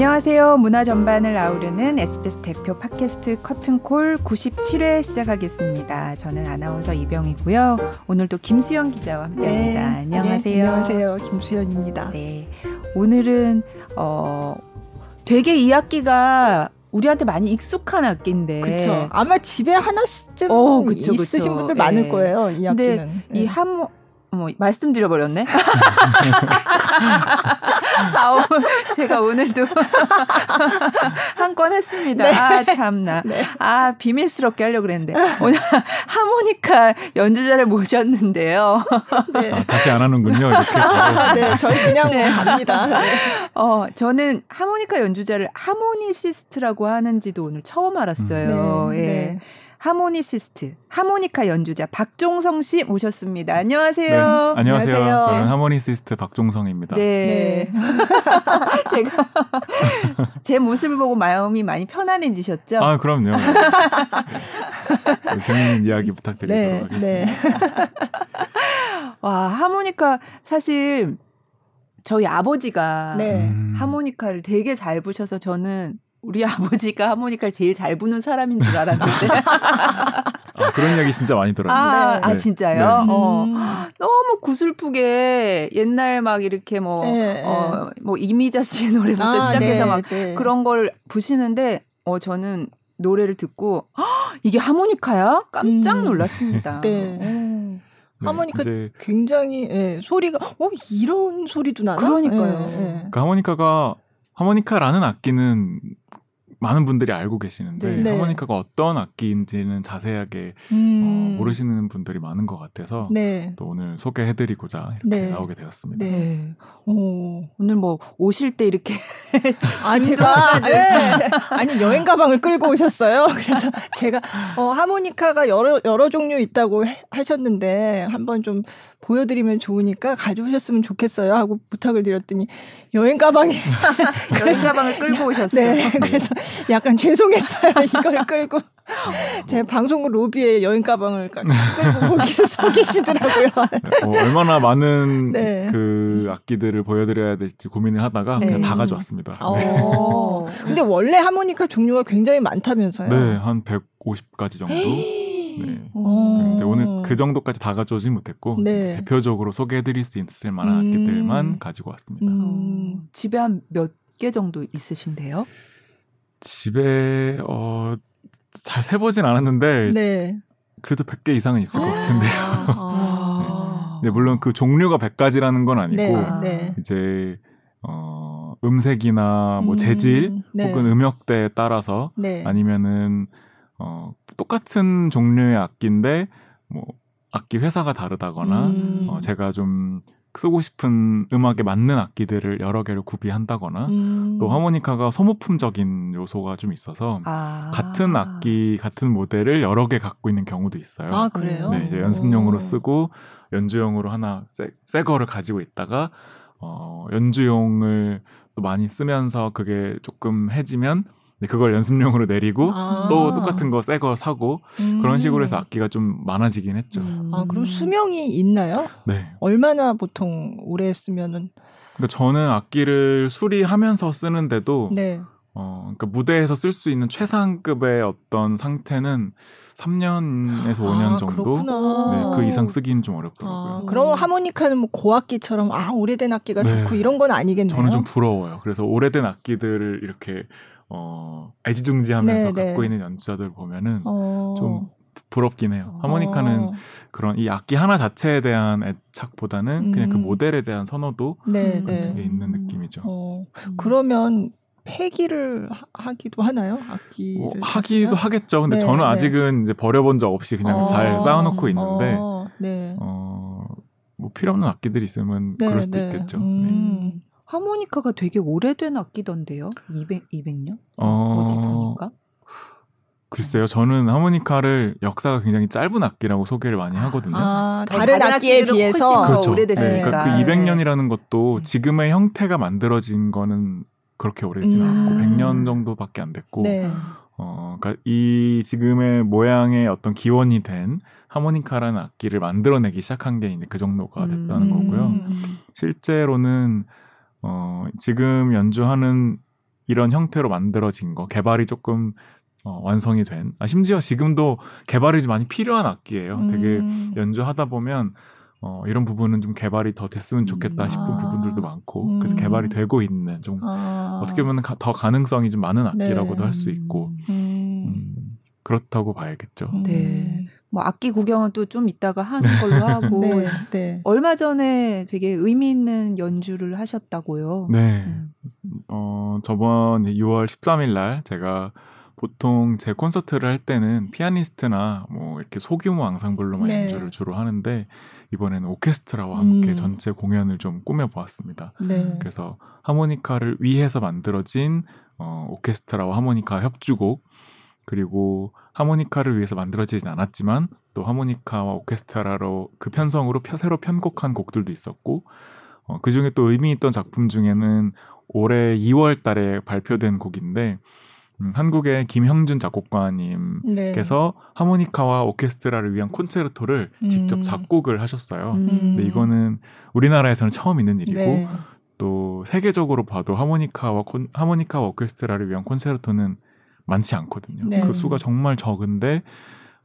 안녕하세요. 문화 전반을 아우르는 SBS 대표 팟캐스트 커튼콜 97회 시작하겠습니다. 저는 아나운서 이병이고요. 오늘도 김수현 기자와 함께합니다. 네, 안녕하세요. 네, 안녕하세요. 김수현입니다. 네. 오늘은 어 되게 이 악기가 우리한테 많이 익숙한 악기인데. 그렇죠. 아마 집에 하나씩쯤 어, 그쵸, 있으신 그쵸. 분들 많을 네. 거예요. 이 악기는. 이 네. 하모 어머 말씀드려 버렸네. 아, 제가 오늘도 한 건 했습니다. 네. 아 참나. 네. 아 비밀스럽게 하려고 그랬는데 오늘 하모니카 연주자를 모셨는데요. 네. 아, 다시 안 하는군요. 이렇게. 아, 네, 저희 그냥 네. 갑니다. 네. 어 저는 하모니카 연주자를 하모니시스트라고 하는지도 오늘 처음 알았어요. 음. 네. 예. 하모니시스트, 하모니카 연주자 박종성 씨 모셨습니다. 안녕하세요. 네, 안녕하세요. 안녕하세요. 저는 하모니시스트 박종성입니다. 네. 네. 제가 제 모습을 보고 마음이 많이 편안해지셨죠? 아, 그럼요. 네. 재밌는 이야기 부탁드리도록 네, 하겠습니다. 네. 와, 하모니카 사실 저희 아버지가 네. 음. 하모니카를 되게 잘 부셔서 저는 우리 아버지가 하모니카를 제일 잘 부는 사람인 줄 알았는데. 아, 그런 이야기 진짜 많이 들어요. 아, 네. 아 진짜요? 네. 어, 음. 너무 구슬프게 옛날 막 이렇게 뭐, 네, 어, 뭐 이미자 씨 노래부터 아, 시작해서 네, 막 네. 그런 걸 부시는데, 어, 저는 노래를 듣고, 이게 하모니카야? 깜짝 음. 놀랐습니다. 네. 네. 하모니카 굉장히 예, 소리가 어 이런 소리도 나나? 그러니까요. 예, 예. 그 하모니카가 하모니카라는 악기는 많은 분들이 알고 계시는데 네. 하모니카가 어떤 악기인지는 자세하게 음. 어, 모르시는 분들이 많은 것 같아서 네. 또 오늘 소개해드리고자 이렇게 네. 나오게 되었습니다. 네. 오, 오늘 뭐 오실 때 이렇게 아 제가 네. 아니 여행 가방을 끌고 오셨어요. 그래서 제가 어, 하모니카가 여러 여러 종류 있다고 하셨는데 한번 좀 보여드리면 좋으니까 가져오셨으면 좋겠어요 하고 부탁을 드렸더니 여행 가방에 여행 가방을 끌고 오셨어요. 네, 그래서 약간 죄송했어요 이걸 끌고 제 방송국 로비에 여행 가방을 끌고 거기서 서 계시더라고요. 어, 얼마나 많은 네. 그 악기들을 보여드려야 될지 고민을 하다가 네. 그냥 다 가져왔습니다. 어. 근데 원래 하모니카 종류가 굉장히 많다면서요? 네, 한 150가지 정도. 네. 그런데 오늘 그 정도까지 다 가져오지 못했고 네. 대표적으로 소개해드릴 수 있을 만한 음. 악기들만 가지고 왔습니다. 음. 집에 한 몇 개 정도 있으신데요? 집에 어, 잘 세보진 않았는데 네. 그래도 100개 이상은 있을 것 같은데요. 아. 네. 물론 그 종류가 100가지라는 건 아니고 네. 네. 이제 어, 음색이나 뭐 재질 음. 네. 혹은 음역대에 따라서 네. 아니면은 어, 똑같은 종류의 악기인데 뭐 악기 회사가 다르다거나 음. 어, 제가 좀 쓰고 싶은 음악에 맞는 악기들을 여러 개를 구비한다거나 음. 또 하모니카가 소모품적인 요소가 좀 있어서 아. 같은 악기 같은 모델을 여러 개 갖고 있는 경우도 있어요. 아 그래요? 네, 이제 연습용으로 오. 쓰고 연주용으로 하나 새, 새 거를 가지고 있다가 어, 연주용을 또 많이 쓰면서 그게 조금 해지면 그걸 연습용으로 내리고 아. 또 똑같은 거 새 거 사고 음. 그런 식으로 해서 악기가 좀 많아지긴 했죠. 음. 아 그럼 수명이 있나요? 네. 얼마나 보통 오래 쓰면은? 그러니까 저는 악기를 수리하면서 쓰는데도 네. 어, 그러니까 무대에서 쓸 수 있는 최상급의 어떤 상태는 3년에서 5년 아, 정도 네, 그 이상 쓰기는 좀 어렵더라고요. 아, 그럼 하모니카는 뭐 고악기처럼 아 오래된 악기가 네. 좋고 이런 건 아니겠네요. 저는 좀 부러워요. 그래서 오래된 악기들을 이렇게 어, 애지중지하면서 네, 갖고 네. 있는 연주자들 보면은 어... 좀 부럽긴 해요. 하모니카는 어... 그런 이 악기 하나 자체에 대한 애착보다는 음... 그냥 그 음. 모델에 대한 선호도 네, 같은 게 있는 느낌이죠. 어... 음. 그러면 폐기를 하기도 하나요? 악기 뭐, 하기도 하겠죠. 근데 네, 저는 네. 아직은 이제 버려본 적 없이 그냥 어... 잘 쌓아놓고 있는데 어... 네. 어, 뭐 필요 없는 악기들이 있으면 네, 그럴 수도 있겠죠. 음... 하모니카가 되게 오래된 악기던데요? 200, 200년? 어... 어디 보니까? 글쎄요, 저는 하모니카를 역사가 굉장히 짧은 악기라고 소개를 많이 하거든요. 아, 다른, 다른 악기에 비해서 그렇죠. 오래됐으니까. 네, 그러니까 그 200년이라는 것도 네. 지금의 형태가 만들어진 거는 그렇게 오래되진 음. 않고 100년 정도밖에 안 됐고, 네. 어, 그러니까 이 지금의 모양의 어떤 기원이 된 하모니카라는 악기를 만들어내기 시작한 게 이제 그 정도가 됐다는 음. 거고요. 실제로는 어, 지금 연주하는 이런 형태로 만들어진 거 개발이 조금 어, 완성이 된 아, 심지어 지금도 개발이 좀 많이 필요한 악기예요. 음. 되게 연주하다 보면 어, 이런 부분은 좀 개발이 더 됐으면 좋겠다 싶은 아. 부분들도 많고 음. 그래서 개발이 되고 있는 좀 아. 어떻게 보면 가, 더 가능성이 좀 많은 악기라고도 네. 할수 있고 음. 음. 그렇다고 봐야겠죠. 네. 뭐 악기 구경은 또 좀 이따가 하는 걸로 하고 네, 네. 얼마 전에 되게 의미 있는 연주를 하셨다고요. 네. 음. 어 저번 6월 13일 날 제가 보통 제 콘서트를 할 때는 피아니스트나 뭐 이렇게 소규모 앙상블로만 네. 연주를 주로 하는데 이번에는 오케스트라와 함께 음. 전체 공연을 좀 꾸며 보았습니다. 네. 그래서 하모니카를 위해서 만들어진 어, 오케스트라와 하모니카 협주곡 그리고 하모니카를 위해서 만들어지진 않았지만 또 하모니카와 오케스트라로 그 편성으로 펴, 새로 편곡한 곡들도 있었고 어, 그 중에 또 의미 있던 작품 중에는 올해 2월 달에 발표된 곡인데 음, 한국의 김형준 작곡가님께서 네. 하모니카와 오케스트라를 위한 콘체르토를 음. 직접 작곡을 하셨어요. 음. 근데 이거는 우리나라에서는 처음 있는 일이고 네. 또 세계적으로 봐도 하모니카와 콘, 하모니카와 오케스트라를 위한 콘체르토는 많지 않거든요. 네. 그 수가 정말 적은데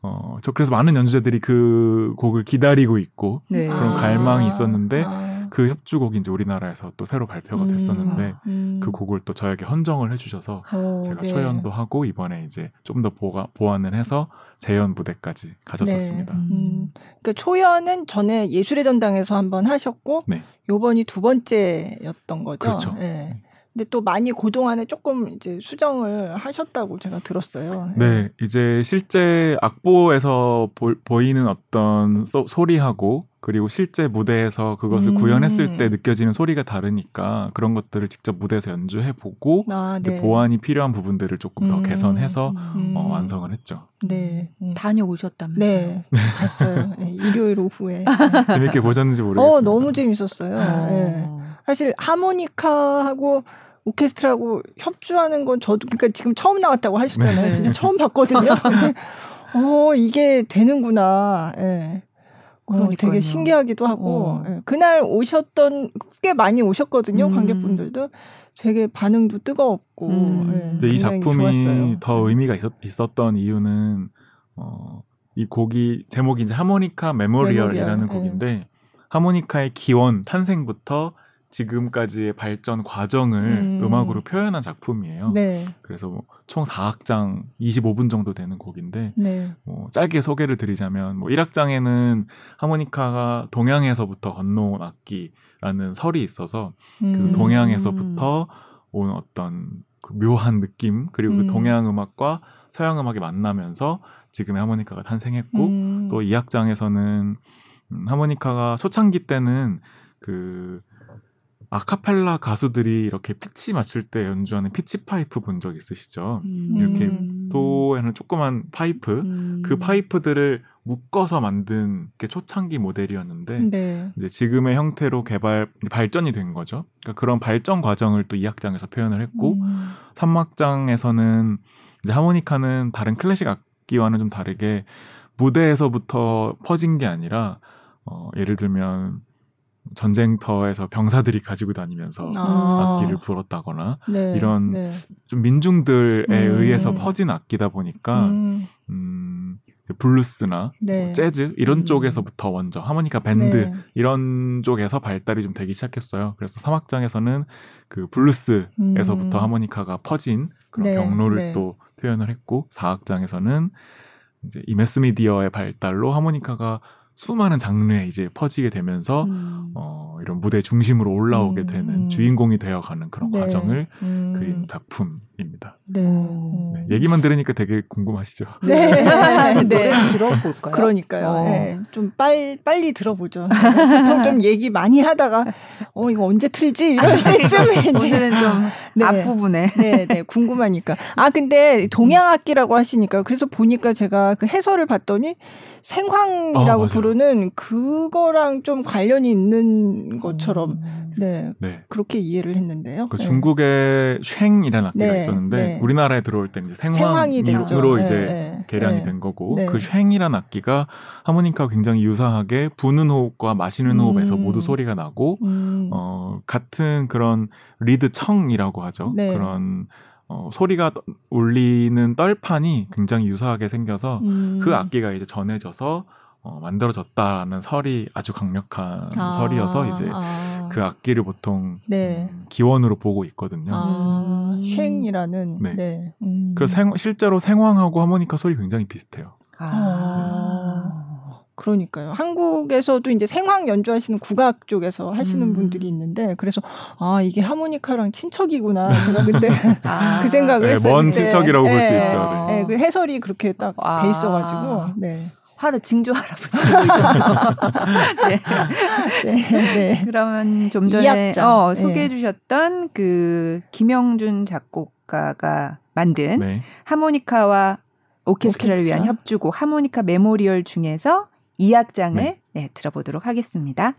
어, 저 그래서 많은 연주자들이 그 곡을 기다리고 있고 네. 그런 갈망이 아. 있었는데 아. 그 협주곡이 이제 우리나라에서 또 새로 발표가 음. 됐었는데 음. 음. 그 곡을 또 저에게 헌정을 해주셔서 오, 제가 네. 초연도 하고 이번에 이제 좀 더 보완을 해서 재연 무대까지 가졌었습니다. 네. 음. 그러니까 초연은 전에 예술의 전당에서 한번 하셨고 네. 요번이 두 번째였던 거죠. 그렇죠. 네. 근데 또 많이 고동안에 조금 이제 수정을 하셨다고 제가 들었어요. 네, 네 이제 실제 악보에서 보, 이는 어떤 소, 소리하고 그리고 실제 무대에서 그것을 음. 구현했을 때 느껴지는 소리가 다르니까 그런 것들을 직접 무대에서 연주해 보고 아, 네. 보완이 필요한 부분들을 조금 더 음. 개선해서 음. 어, 완성을 했죠. 네, 음. 다녀오셨다면서요? 네, 갔어요. 네, 일요일 오후에 재밌게 보셨는지 모르겠어요. 어, 너무 재밌었어요. 어. 네. 사실 하모니카하고 오케스트라하고 협주하는 건 저도 그러니까 지금 처음 나왔다고 하셨잖아요. 네. 진짜 처음 봤거든요. 근데 어 이게 되는구나. 예. 네. 어, 되게 신기하기도 하고 어. 예. 그날 오셨던 꽤 많이 오셨거든요. 음. 관객분들도 되게 반응도 뜨거웠고. 음. 예, 근데 이 작품이 좋았어요. 더 의미가 있었, 있었 던 이유는 어, 이 곡이 제목이 이제 하모니카 memorial이라는 memorial. 곡인데 예. 하모니카의 기원 탄생부터 지금까지의 발전 과정을 음. 악으로 표현한 작품이에요. 네. 그래서 뭐 총 4악장 25분 정도 되는 곡인데 네. 뭐 짧게 소개를 드리자면 뭐 1악장에는 하모니카가 동양에서부터 건너온 악기라는 설이 있어서 그 음. 그 동양에서부터 온 어떤 그 묘한 느낌 그리고 그 음. 그 동양 음악과 서양 음악이 만나면서 지금의 하모니카가 탄생했고 음. 또 2악장에서는 음, 하모니카가 초창기 때는 그 아카펠라 가수들이 이렇게 피치 맞출 때 연주하는 pitch pipe 본 적 있으시죠? 음. 이렇게 도에는 조그만 파이프, 음. 그 파이프들을 묶어서 만든 게 초창기 모델이었는데 네. 이제 지금의 형태로 개발 발전이 된 거죠. 그러니까 그런 발전 과정을 또 2악장에서 표현을 했고 음. 3악장에서는 이제 하모니카는 다른 클래식 악기와는 좀 다르게 무대에서부터 퍼진 게 아니라 어, 예를 들면 전쟁터에서 병사들이 가지고 다니면서 아. 악기를 불었다거나 네, 이런 네. 좀 민중들에 음. 의해서 퍼진 악기다 보니까 음, 음 블루스나 네. 뭐 재즈 이런 음. 쪽에서부터 먼저 하모니카 밴드 네. 이런 쪽에서 발달이 좀 되기 시작했어요. 그래서 사막장에서는 그 블루스에서부터 음. 하모니카가 퍼진 그런 네, 경로를 네. 또 표현을 했고 사악장에서는 이제 이 매스미디어의 발달로 하모니카가 수많은 장르에 이제 퍼지게 되면서 음. 어, 이런 무대 중심으로 올라오게 음. 되는 음. 주인공이 되어가는 그런 네. 과정을 음. 그린 작품 입니다. 네. 네. 얘기만 들으니까 되게 궁금하시죠? 네, 네. 네. 들어볼까요? 그러니까요. 어. 네. 좀 빨리 빨리 들어보죠. 보통 좀 얘기 많이 하다가 어 이거 언제 틀지 이런 때쯤에 오늘은 좀 네. 앞부분에 네, 네 궁금하니까. 아 근데 동양 악기라고 하시니까 그래서 보니까 제가 그 해설을 봤더니 생황이라고 아, 부르는 그거랑 좀 관련이 있는 것처럼 음. 네. 네. 그렇게 이해를 했는데요. 그 네. 중국의 쉥이라는 악기가 네. 있었는데 네. 우리나라에 들어올 때 이제 생황으로 이제 네. 개량이 된 거고 그 쉥이라는 악기가 하모니카 굉장히 유사하게 부는 호흡과 마시는 호흡에서 음. 모두 소리가 나고 음. 어 같은 그런 리드 청이라고 하죠. 그런 어, 소리가 울리는 떨판이 굉장히 유사하게 생겨서 음. 그 악기가 이제 전해져서 어, 만들어졌다라는 설이 아주 강력한 아, 설이어서 이제 아. 그 악기를 보통 네. 음, 기원으로 보고 있거든요. 아, 쉥이라는. 네. 네. 음. 그래서 생, 실제로 생황하고 하모니카 소리 굉장히 비슷해요. 아. 그러니까요. 한국에서도 이제 생황 연주하시는 국악 쪽에서 하시는 음. 분들이 있는데 그래서 아 이게 하모니카랑 친척이구나 제가 근데 아. 그 생각을 네, 했어요. 먼 친척이라고 네, 볼수 있죠. 네. 네, 그 해설이 그렇게 딱돼 아. 있어가지고 네. 하루 징조 할아버지. 네. 네. 네. 그러면 좀 전에 어, 네. 소개해 주셨던 그 김영준 작곡가가 만든 네. 하모니카와 오케스트라를 오케스트라. 위한 협주곡 하모니카 memorial 중에서 2악장을 네. 네, 들어보도록 하겠습니다.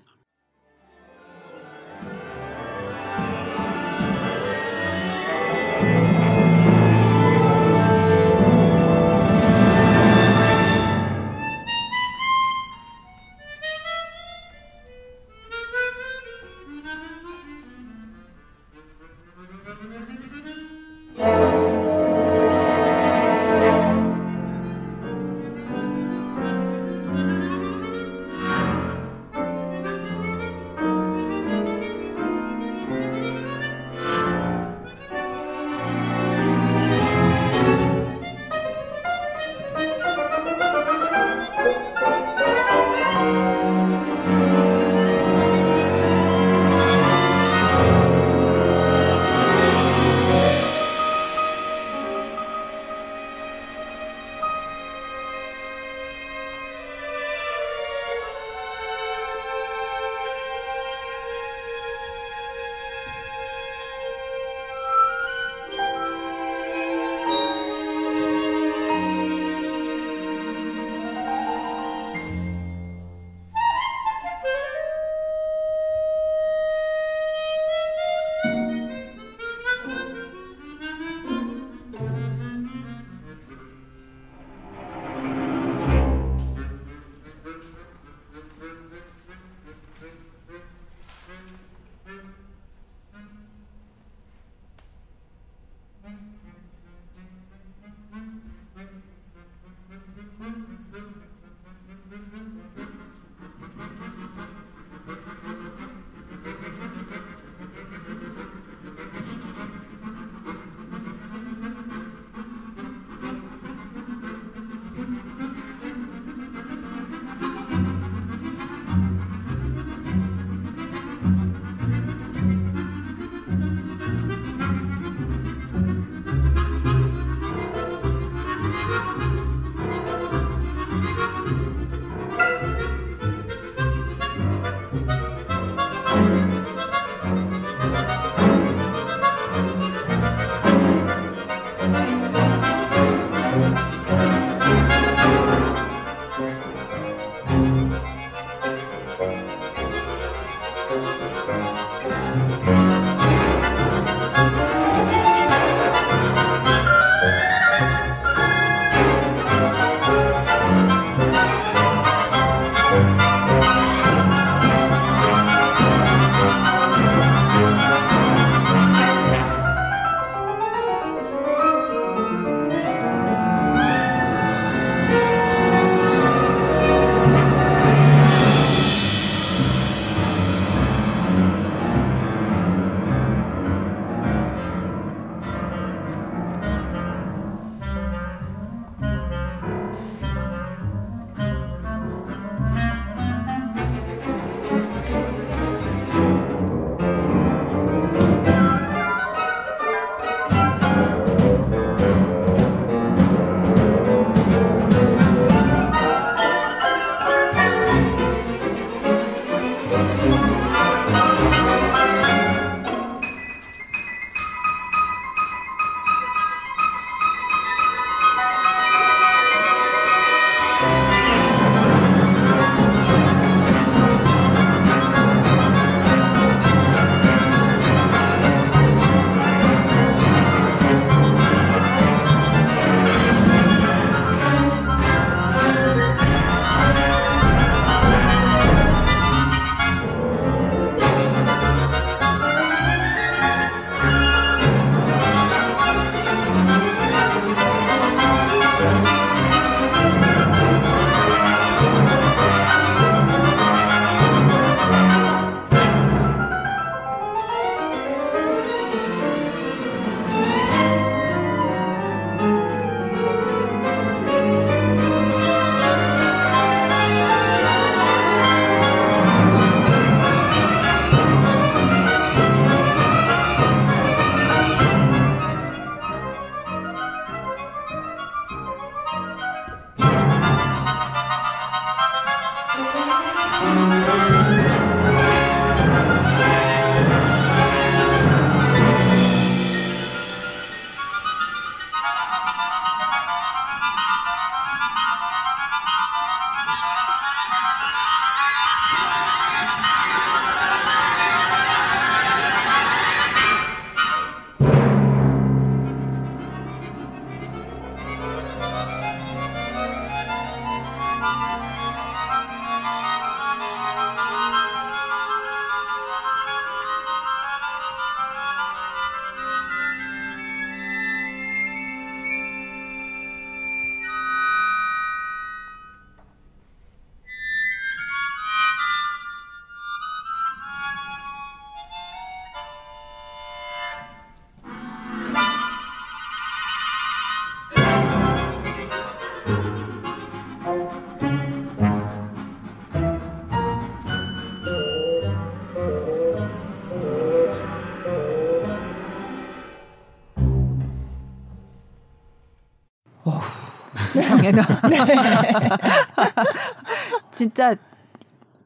진짜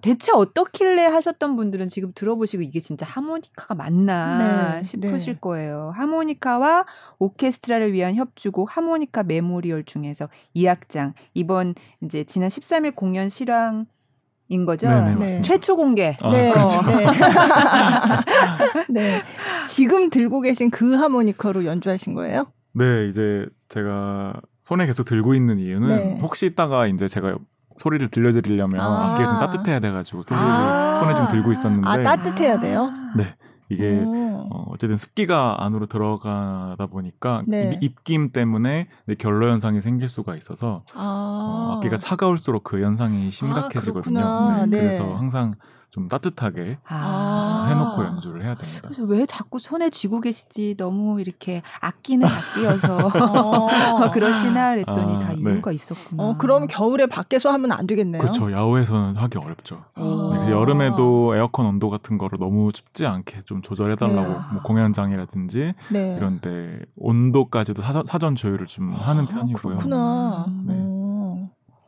대체 어떻길래 하셨던 분들은 지금 들어보시고 이게 진짜 하모니카가 맞나 네, 싶으실 네. 거예요. 하모니카와 오케스트라를 위한 협주곡 하모니카 memorial 중에서 2악장 이번 이제 지난 13일 공연 실황인 거죠? 네네, 네. 최초 공개. 아, 네. 그렇죠. 네. 네. 지금 들고 계신 그 하모니카로 연주하신 거예요? 네, 이제 제가 손에 계속 들고 있는 이유는 네. 혹시 있다가 이제 제가 소리를 들려드리려면 아. 악기가 좀 따뜻해야 돼가지고 소리를 아. 손에 좀 들고 있었는데 아 따뜻해야 돼요? 네 이게 어, 어쨌든 습기가 안으로 들어가다 보니까 네. 입김 때문에 결로 현상이 생길 수가 있어서 아. 어, 악기가 차가울수록 그 현상이 아, 심각해지거든요. 네. 네. 그래서 항상 좀 따뜻하게 아. 해놓고 연주를 해야 됩니다. 그래서 왜 자꾸 손에 쥐고 계시지? 너무 이렇게 아끼는 악기여서 어. 그러시나 그랬더니 아, 다 네. 이유가 네. 있었구나. 어, 그럼 겨울에 밖에서 하면 안 되겠네요. 그렇죠. 야외에서는 하기 어렵죠. 네, 여름에도 에어컨 온도 같은 거를 너무 춥지 않게 좀 조절해달라고 네. 뭐 공연장이라든지 네. 이런데 온도까지도 사전, 사전 조율을 좀 하는 아, 편이고요. 그렇구나. 네.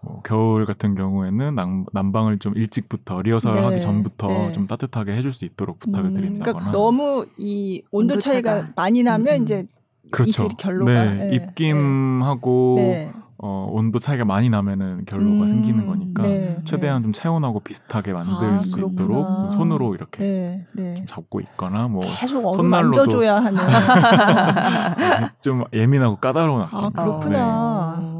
뭐 겨울 같은 경우에는 난, 난방을 좀 일찍부터 리허설하기 네, 접부터 네. 좀 따뜻하게 해줄 수 있도록 부탁을 음, 드린다거나. 그러니까 너무 이 온도, 차이가 많이 나면 음. 이제 그렇죠. 결로가 네, 네. 입김하고 네. 어, 온도 차이가 많이 나면은 결로가 음, 생기는 거니까 네, 최대한 좀 체온하고 비슷하게 만들 아, 수 그렇구나. 있도록 손으로 이렇게 좀 잡고 있거나 뭐 계속 손난로도 만져줘야 하는 좀 예민하고 까다로운 악기. 아 그렇구나.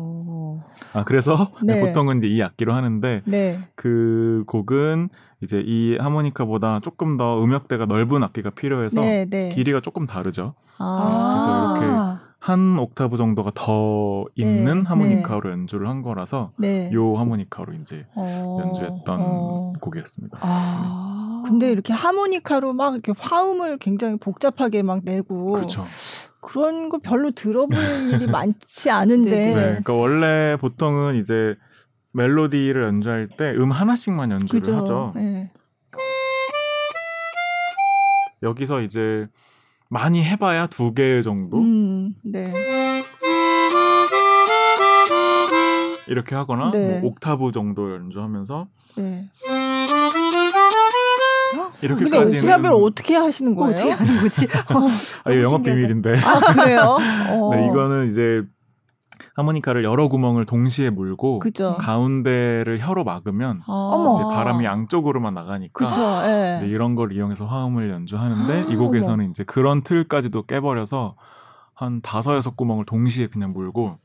아 그래서 네. 보통은 이제 이 악기로 하는데 네. 그 곡은 이제 이 하모니카보다 조금 더 음역대가 넓은 악기가 필요해서 네, 네. 길이가 조금 다르죠. 아~ 그래서 이렇게 한 옥타브 정도가 더 있는 네, 하모니카로 연주를 한 거라서 요 하모니카로 이제 어~ 연주했던 어~ 곡이었습니다. 아~ 근데 이렇게 하모니카로 막 이렇게 화음을 굉장히 복잡하게 막 내고 그렇죠. 그런 거 별로 들어보는 일이 많지 않은데. 네, 그러니까 원래 보통은 이제 멜로디를 연주할 때 음 하나씩만 연주를 그죠? 하죠. 네. 여기서 이제 많이 해봐야 두 개 정도. 음, 네. 이렇게 하거나 네. 뭐 옥타브 정도 연주하면서 네. 이렇게까지. 근데 옥타브를 어떻게 하시는 거예요? 어떻게 하는 거지? 아, 이거 영업 비밀인데. 아 그래요? 어. 네, 이거는 이제 하모니카를 여러 구멍을 동시에 물고 그쵸. 가운데를 혀로 막으면 아. 이제 바람이 양쪽으로만 나가니까 네. 이런 걸 이용해서 화음을 연주하는데 이 곡에서는 이제 그런 틀까지도 깨버려서 한 다섯 여섯 구멍을 동시에 그냥 물고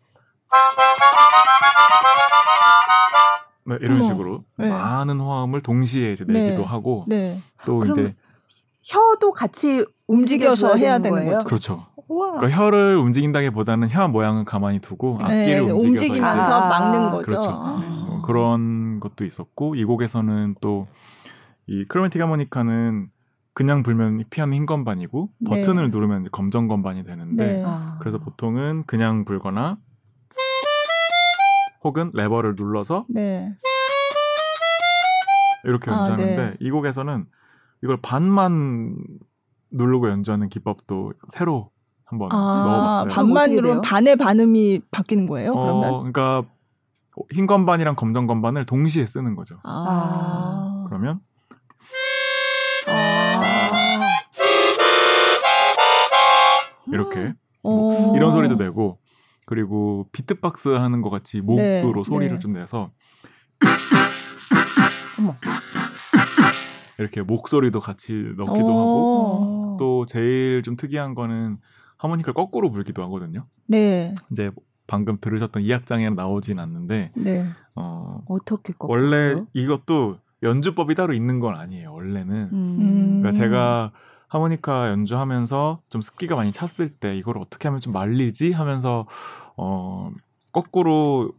네, 이런 어머. 식으로 네. 많은 화음을 동시에 이제 내기도 네. 하고 네. 또 이제 혀도 같이 움직여서 해야 되는 거예요. 그렇죠. 그러니까 혀를 움직인다기보다는 혀 모양은 가만히 두고 네, 악기를 움직이면서 아~ 막는 거죠. 그렇죠. 어, 그런 것도 있었고 이 곡에서는 또 이 크로매틱 하모니카는 그냥 불면 피아노 흰 건반이고 네. 버튼을 누르면 검정 건반이 되는데 아. 그래서 보통은 그냥 불거나 혹은 레버를 눌러서 네. 이렇게 아, 연주하는데 아, 네. 이 곡에서는 이걸 반만 누르고 연주하는 기법도 새로 한번 아, 넣어봤어요. 반만 누르면 반의 반음이 바뀌는 거예요? 어, 그러면? 그러니까 흰 건반이랑 검정 건반을 동시에 쓰는 거죠. 아. 그러면 아. 이렇게 뭐 이런 소리도 내고 그리고 비트박스 하는 것 같이 목으로 네, 소리를 네. 좀 내서 이렇게 목소리도 같이 넣기도 하고 또 제일 좀 특이한 거는 하모니카를 거꾸로 불기도 하거든요. 네. 이제 방금 들으셨던 이 악장에는 나오진 않는데 네. 어 어떻게 꺾어요? 원래 이것도 연주법이 따로 있는 건 아니에요. 원래는. 음. 그러니까 제가 하모니카 연주하면서 좀 습기가 많이 찼을 때 이걸 어떻게 하면 좀 말리지 하면서 어 거꾸로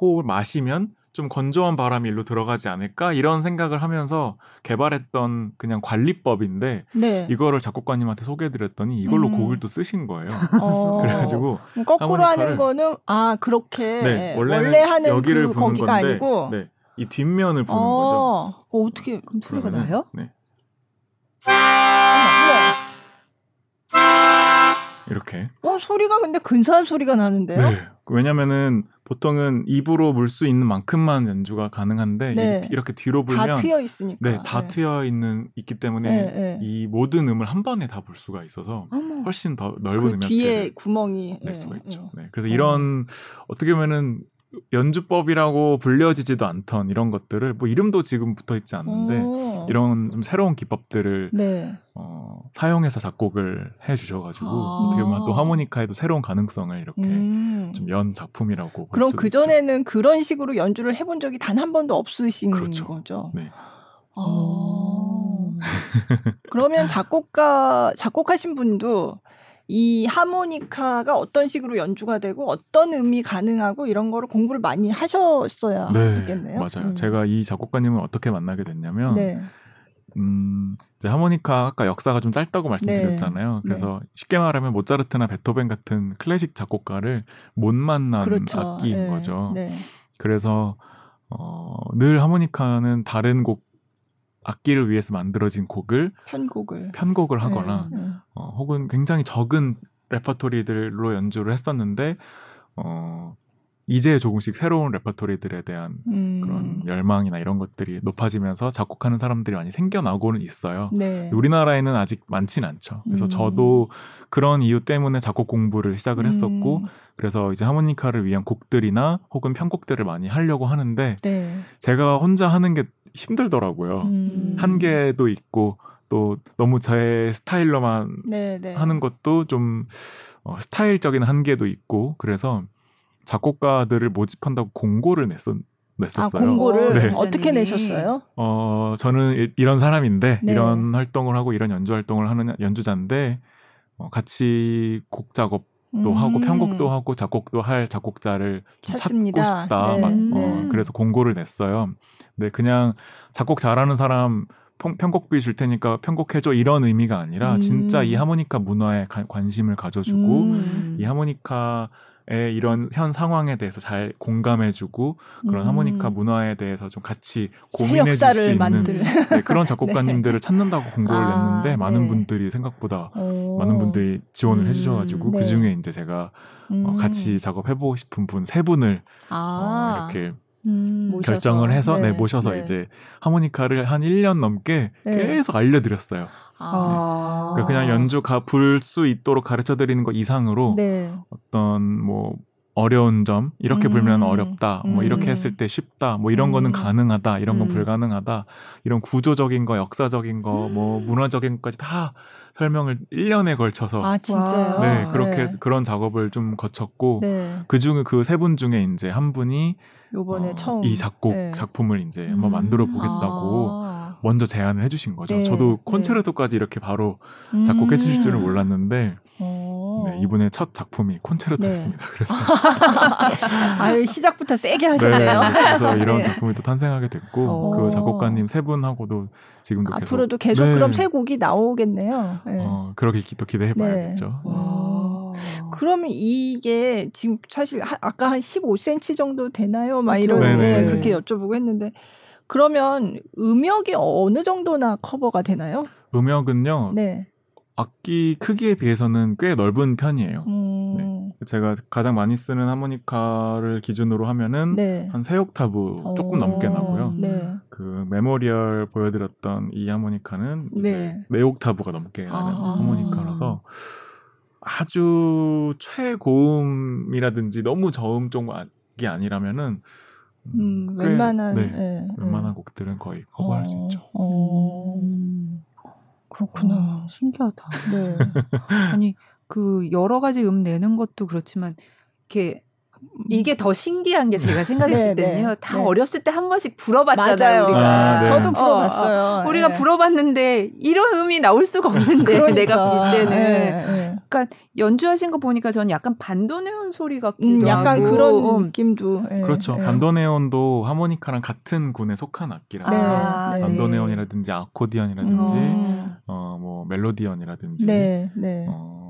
호흡을 마시면 좀 건조한 바람이 일로 들어가지 않을까 이런 생각을 하면서 개발했던 그냥 관리법인데 네. 이거를 작곡가님한테 소개해드렸더니 이걸로 음. 곡을 또 쓰신 거예요. 어. 그래가지고 거꾸로 하는 거는 아 그렇게 네, 원래 하는 여기를 그 거기가 건데, 아니고 네, 이 뒷면을 부는 어. 거죠. 어, 어떻게 그럼 소리가 나요? 네. 이렇게. 어 소리가 근데 근사한 소리가 나는데요? 네. 왜냐면은 보통은 입으로 물 수 있는 만큼만 연주가 가능한데 네. 이렇게 뒤로 불면 다 트여 있으니까 네, 다 네. 트여 있는 있기 때문에 네, 네. 이 모든 음을 한 번에 다불 수가 있어서 어머. 훨씬 더 넓은 그 음역대를 뒤에 구멍이 낼 수가 있죠. 네. 그래서 이런 어떻게 보면은 연주법이라고 불려지지도 않던 이런 것들을 뭐 이름도 지금 붙어 있지 않는데 오. 이런 좀 새로운 기법들을 네. 어, 사용해서 작곡을 해 주셔가지고 아. 어떻게 보면 또 하모니카에도 새로운 가능성을 이렇게 음. 좀연 작품이라고 그럼 그 전에는 그런 식으로 연주를 해본 적이 단 한 번도 없으신 그렇죠. 거죠. 네. 아. 그러면 작곡가 작곡하신 분도 이 하모니카가 어떤 식으로 연주가 되고 어떤 음이 가능하고 이런 거를 공부를 많이 하셨어야 네, 겠네요 맞아요. 음. 제가 이 작곡가님을 어떻게 만나게 됐냐면 네. 음, 이제 하모니카 아까 역사가 좀 짧다고 말씀드렸잖아요. 네. 그래서 네. 쉽게 말하면 모차르트나 베토벤 같은 클래식 작곡가를 못 만난 그렇죠. 악기인 네. 거죠. 네. 그래서 어, 늘 하모니카는 다른 곡 악기를 위해서 만들어진 곡을 편곡을 편곡을 하거나 네, 네. 어, 혹은 굉장히 적은 레퍼토리들로 연주를 했었는데 어, 이제 조금씩 새로운 레퍼토리들에 대한 음. 그런 열망이나 이런 것들이 높아지면서 작곡하는 사람들이 많이 생겨나고는 있어요. 네. 우리나라에는 아직 많지는 않죠. 그래서 음. 저도 그런 이유 때문에 작곡 공부를 시작을 했었고, 음. 그래서 이제 하모니카를 위한 곡들이나 혹은 편곡들을 많이 하려고 하는데, 네. 제가 혼자 하는 게 힘들더라고요. 음. 한계도 있고 또 너무 제 스타일로만 네네. 네. 하는 것도 좀 어, 스타일적인 한계도 있고 그래서 작곡가들을 모집한다고 공고를 냈었 냈었어요. 아, 공고를 네. 어떻게 내셨어요? 어, 저는 이, 런 사람인데 네. 이런 활동을 하고 이런 연주 활동을 하는 연주자인데 어, 같이 곡 작업 도 음. 하고 편곡도 하고 작곡도 할 작곡자를 좀 찾고 싶다. 네. 막, 어, 네. 그래서 공고를 냈어요. 근데 그냥 작곡 잘하는 사람 편, 편곡비 줄 테니까 편곡해줘 이런 의미가 아니라 음. 진짜 이 하모니카 문화에 가, 관심을 가져주고 음. 이 하모니카 의 이런 현 상황에 대해서 잘 공감해주고 그런 음. 하모니카 문화에 대해서 좀 같이 고민해 줄 수 있는 네, 그런 작곡가님들을 네. 찾는다고 공고를 아, 냈는데 많은 네. 분들이 생각보다 오. 많은 분들이 지원을 음. 해주셔가지고 네. 그 중에 이제 제가 어, 음. 어, 같이 작업해보고 싶은 분 세 분을 아. 어, 이렇게 음, 결정을 해서 네, 네 모셔서 네. 이제 하모니카를 한 1년 넘게 네. 계속 알려드렸어요. 아. 네. 그러니까 그냥 연주 가 불 수 있도록 가르쳐 드리는 것 이상으로 네. 어떤 뭐 어려운 점 이렇게 음. 불면 어렵다 뭐 이렇게 음. 했을 때 쉽다 뭐 이런 음. 거는 가능하다 이런 건 음. 불가능하다 이런 구조적인 거 역사적인 거뭐 음. 문화적인 것까지 다 설명을 1년에 걸쳐서 아 진짜요? 네 그렇게 네. 그런 작업을 좀 거쳤고 네. 그 중에 그 세 분 중에 이제 한 분이 요번에 어, 처음 이 작곡 네. 작품을 이제 한번 만들어 보겠다고 아. 먼저 제안을 해주신 거죠. 네. 저도 네. 콘체르토까지 이렇게 바로 작곡해 주실 줄은 음. 몰랐는데 네, 이분의 첫 작품이 콘체르토였습니다. 네. 그래서 아 시작부터 세게 하셨네요. 네, 그래서 이런 네. 작품이 또 탄생하게 됐고 오. 그 작곡가님 세 분하고도 지금도 앞으로도 계속, 계속 그럼 새 곡이 나오겠네요. 어, 그러길 또 기대해 봐야겠죠. 그러면 이게 지금 사실 아까 한 15cm 정도 되나요? 막 이런 네, 그렇게 여쭤보고 했는데 그러면 음역이 어느 정도나 커버가 되나요? 음역은요. 네. 악기 크기에 비해서는 꽤 넓은 편이에요. 음. 네. 제가 가장 많이 쓰는 하모니카를 기준으로 하면은 네. 한 세 옥타브 조금 넘게 나고요. 네. 그 memorial 보여드렸던 이 하모니카는 네. 네 옥타브가 넘게 나는 아. 하모니카라서 아주 최고음이라든지 너무 저음 쪽이 아니라면은 음, 꽤, 웬만한 네, 네, 웬만한 곡들은 거의 커버할 어, 수 있죠. 어. 그렇구나. 어, 신기하다. 네. 아니 그 여러 가지 음 내는 것도 그렇지만 이렇게 이게 더 신기한 게 제가 생각했을 네, 네 때는요. 다 네. 어렸을 때 한 번씩 불어봤잖아요. 맞아요. 우리가. 아, 네. 저도 불어봤어요. 어, 어. 우리가 네. 불어봤는데 이런 음이 나올 수가 없는데 그러니까. 내가 볼 때는. 네, 그러니까 연주하신 거 보니까 저는 약간 반도네온 소리 같기도 음, 약간 하고. 그런 느낌도. 그렇죠. 반도네온도 하모니카랑 같은 군에 속한 악기라서 아, 반도네온이라든지 아코디언이라든지 음. 어 뭐 멜로디언이라든지 어,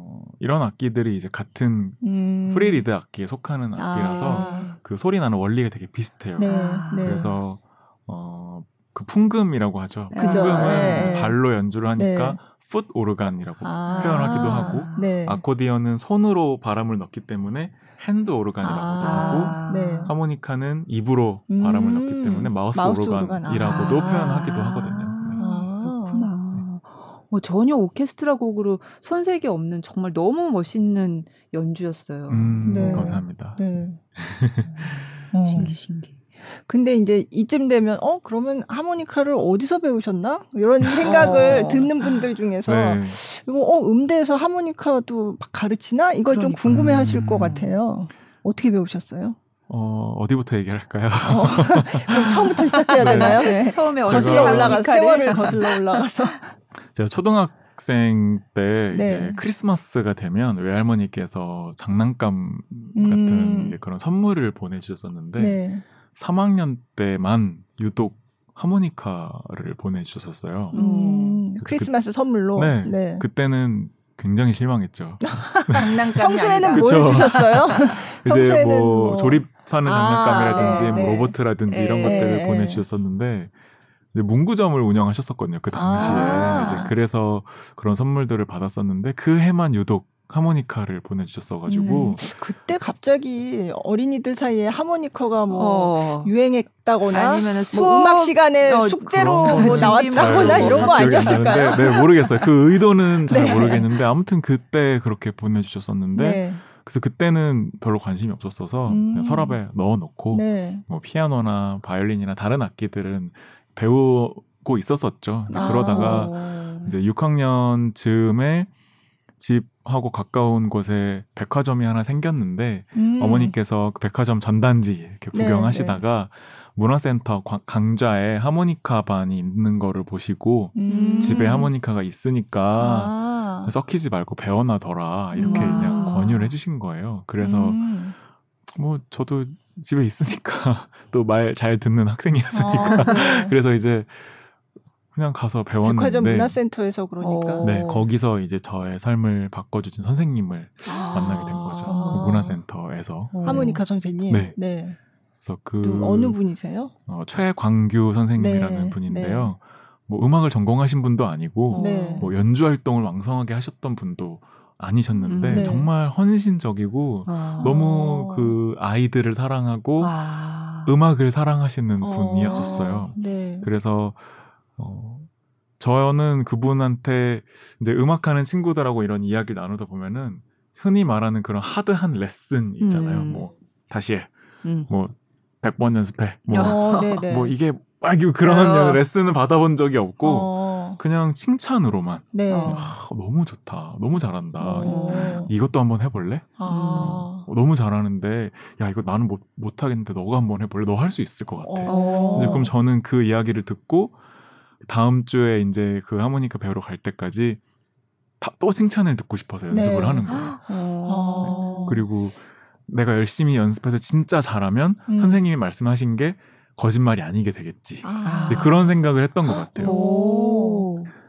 이런 악기들이 이제 같은 음. free reed 악기에 속하는 악기라서 아. 그 소리 나는 원리가 되게 비슷해요. 네, 네. 그래서 어, 그 풍금이라고 하죠. 네. 풍금은 네. 발로 연주를 하니까 foot 네. organ이라고 아. 표현하기도 하고 네. 아코디언은 손으로 바람을 넣기 때문에 hand organ이라고도 아. 하고 하모니카는 입으로 바람을 음. 넣기 때문에 mouth, mouth organ이라고도 organ. 아. 표현하기도 하거든요. 뭐 전혀 오케스트라 곡으로 손색이 없는 정말 너무 멋있는 연주였어요. 음, 네. 감사합니다. 네. 어. 신기 신기. 근데 이제 이쯤 되면 어 그러면 하모니카를 어디서 배우셨나 이런 생각을 어. 듣는 분들 중에서 네. 어 음대에서 하모니카도 가르치나 이걸 그러니까. 좀 궁금해하실 음. 것 같아요. 어떻게 배우셨어요? 어, 어디부터 얘기할까요? 어, 그럼 처음부터 시작해야 네. 되나요? 네. 처음에 거슬러 올라가 세월을 거슬러 올라가서 제가 초등학생 때 네. 이제 크리스마스가 되면 외할머니께서 장난감 같은 음. 그런 선물을 보내주셨었는데 네. 3학년 때만 유독 하모니카를 보내주셨었어요. 음. 크리스마스 그, 선물로. 네, 네. 그때는 굉장히 실망했죠. 장난감 평소에는 뭘 주셨어요? 이제 뭐, 뭐, 조립하는 장난감이라든지 아, 네, 뭐 로봇이라든지 네. 이런 것들을 네. 보내주셨었는데 문구점을 운영하셨었거든요. 그 당시에. 아~ 이제 그래서 그런 선물들을 받았었는데 그 해만 유독 하모니카를 보내주셨어가지고 음, 그때 갑자기 어린이들 사이에 하모니카가 뭐 어. 유행했다거나 아니면 뭐 음악 시간에 어, 숙제로 뭐 나왔다거나 이런 거 아니었을까요? 네 모르겠어요. 그 의도는 잘 네. 모르겠는데 아무튼 그때 그렇게 보내주셨었는데 네. 그래서 그때는 별로 관심이 없었어서 음. 서랍에 넣어놓고 네. 뭐 피아노나 바이올린이나 다른 악기들은 배우고 있었었죠. 아. 그러다가 이제 6학년 즈음에 집하고 가까운 곳에 백화점이 하나 생겼는데 음. 어머니께서 그 백화점 전단지 이렇게 네, 구경하시다가 네, 문화센터 강좌에 하모니카 반이 있는 거를 보시고 음. 집에 하모니카가 있으니까 아. 썩히지 말고 배워놔둬라 이렇게 음. 그냥 권유를 해주신 거예요. 그래서 음. 뭐 저도 집에 있으니까 또 말 잘 듣는 학생이었으니까 아, 네. 그래서 이제 그냥 가서 배웠는데 백화점 문화센터에서 그러니까 어. 네 거기서 이제 저의 삶을 바꿔주신 선생님을 아. 만나게 된 거죠 그 문화센터에서 어. 하모니카 선생님 네. 네. 그래서 그 어느 분이세요? 어, 최광규 선생님이라는 네. 분인데요. 네. 뭐 음악을 전공하신 분도 아니고 네. 뭐 연주 활동을 왕성하게 하셨던 분도 아니셨는데 음, 네. 정말 헌신적이고 아. 너무 그 아이들을 사랑하고 아. 음악을 사랑하시는 어. 분이었었어요. 네. 그래서 어 저는 그분한테 이제 음악하는 친구들하고 이런 이야기를 나누다 보면은 흔히 말하는 그런 하드한 레슨 있잖아요. 음. 뭐 다시 해. 음. 뭐 100번 연습해. 뭐, 어, 뭐 이게 막 그런 어. 레슨을 받아본 적이 없고 어. 그냥 칭찬으로만 네. 아, 너무 좋다 너무 잘한다 어. 이것도 한번 해볼래 아. 어, 너무 잘하는데 야 이거 나는 못 못하겠는데 너가 한번 해볼래 너 할 수 있을 것 같아 어. 이제 그럼 저는 그 이야기를 듣고 다음 주에 이제 그 하모니카 배우러 갈 때까지 다, 또 칭찬을 듣고 싶어서 연습을 네. 하는 거예요 네. 그리고 내가 열심히 연습해서 진짜 잘하면 음. 선생님이 말씀하신 게 거짓말이 아니게 되겠지. 아. 그런 생각을 했던 것 같아요. 오.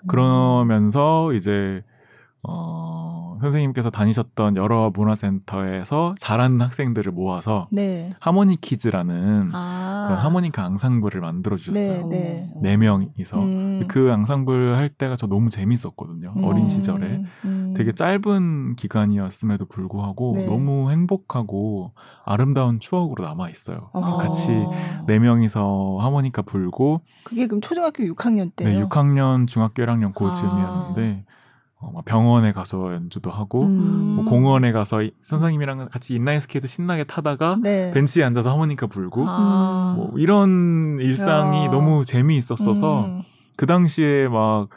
그러면서 이제 어, 선생님께서 다니셨던 여러 문화센터에서 잘하는 학생들을 모아서 네. 하모니 키즈라는 아. 그런 하모니카 앙상블을 만들어 주셨어요. 네, 네. 네 명이서 음. 그 앙상블 할 때가 저 너무 재밌었거든요. 음. 어린 시절에 음. 되게 짧은 기간이었음에도 불구하고 네. 너무 행복하고 아름다운 추억으로 남아 있어요. 아. 같이 네 명이서 하모니카 불고 그게 그럼 초등학교 6학년 때요? 네, 6학년 중학교 1학년 고 즈음이었는데. 아. 어, 막 병원에 가서 연주도 하고 음. 뭐 공원에 가서 선생님이랑 같이 인라인 스케이트 신나게 타다가 네. 벤치에 앉아서 하모니카 불고 아. 뭐 이런 일상이 야. 너무 재미있었어서 음. 그 당시에 막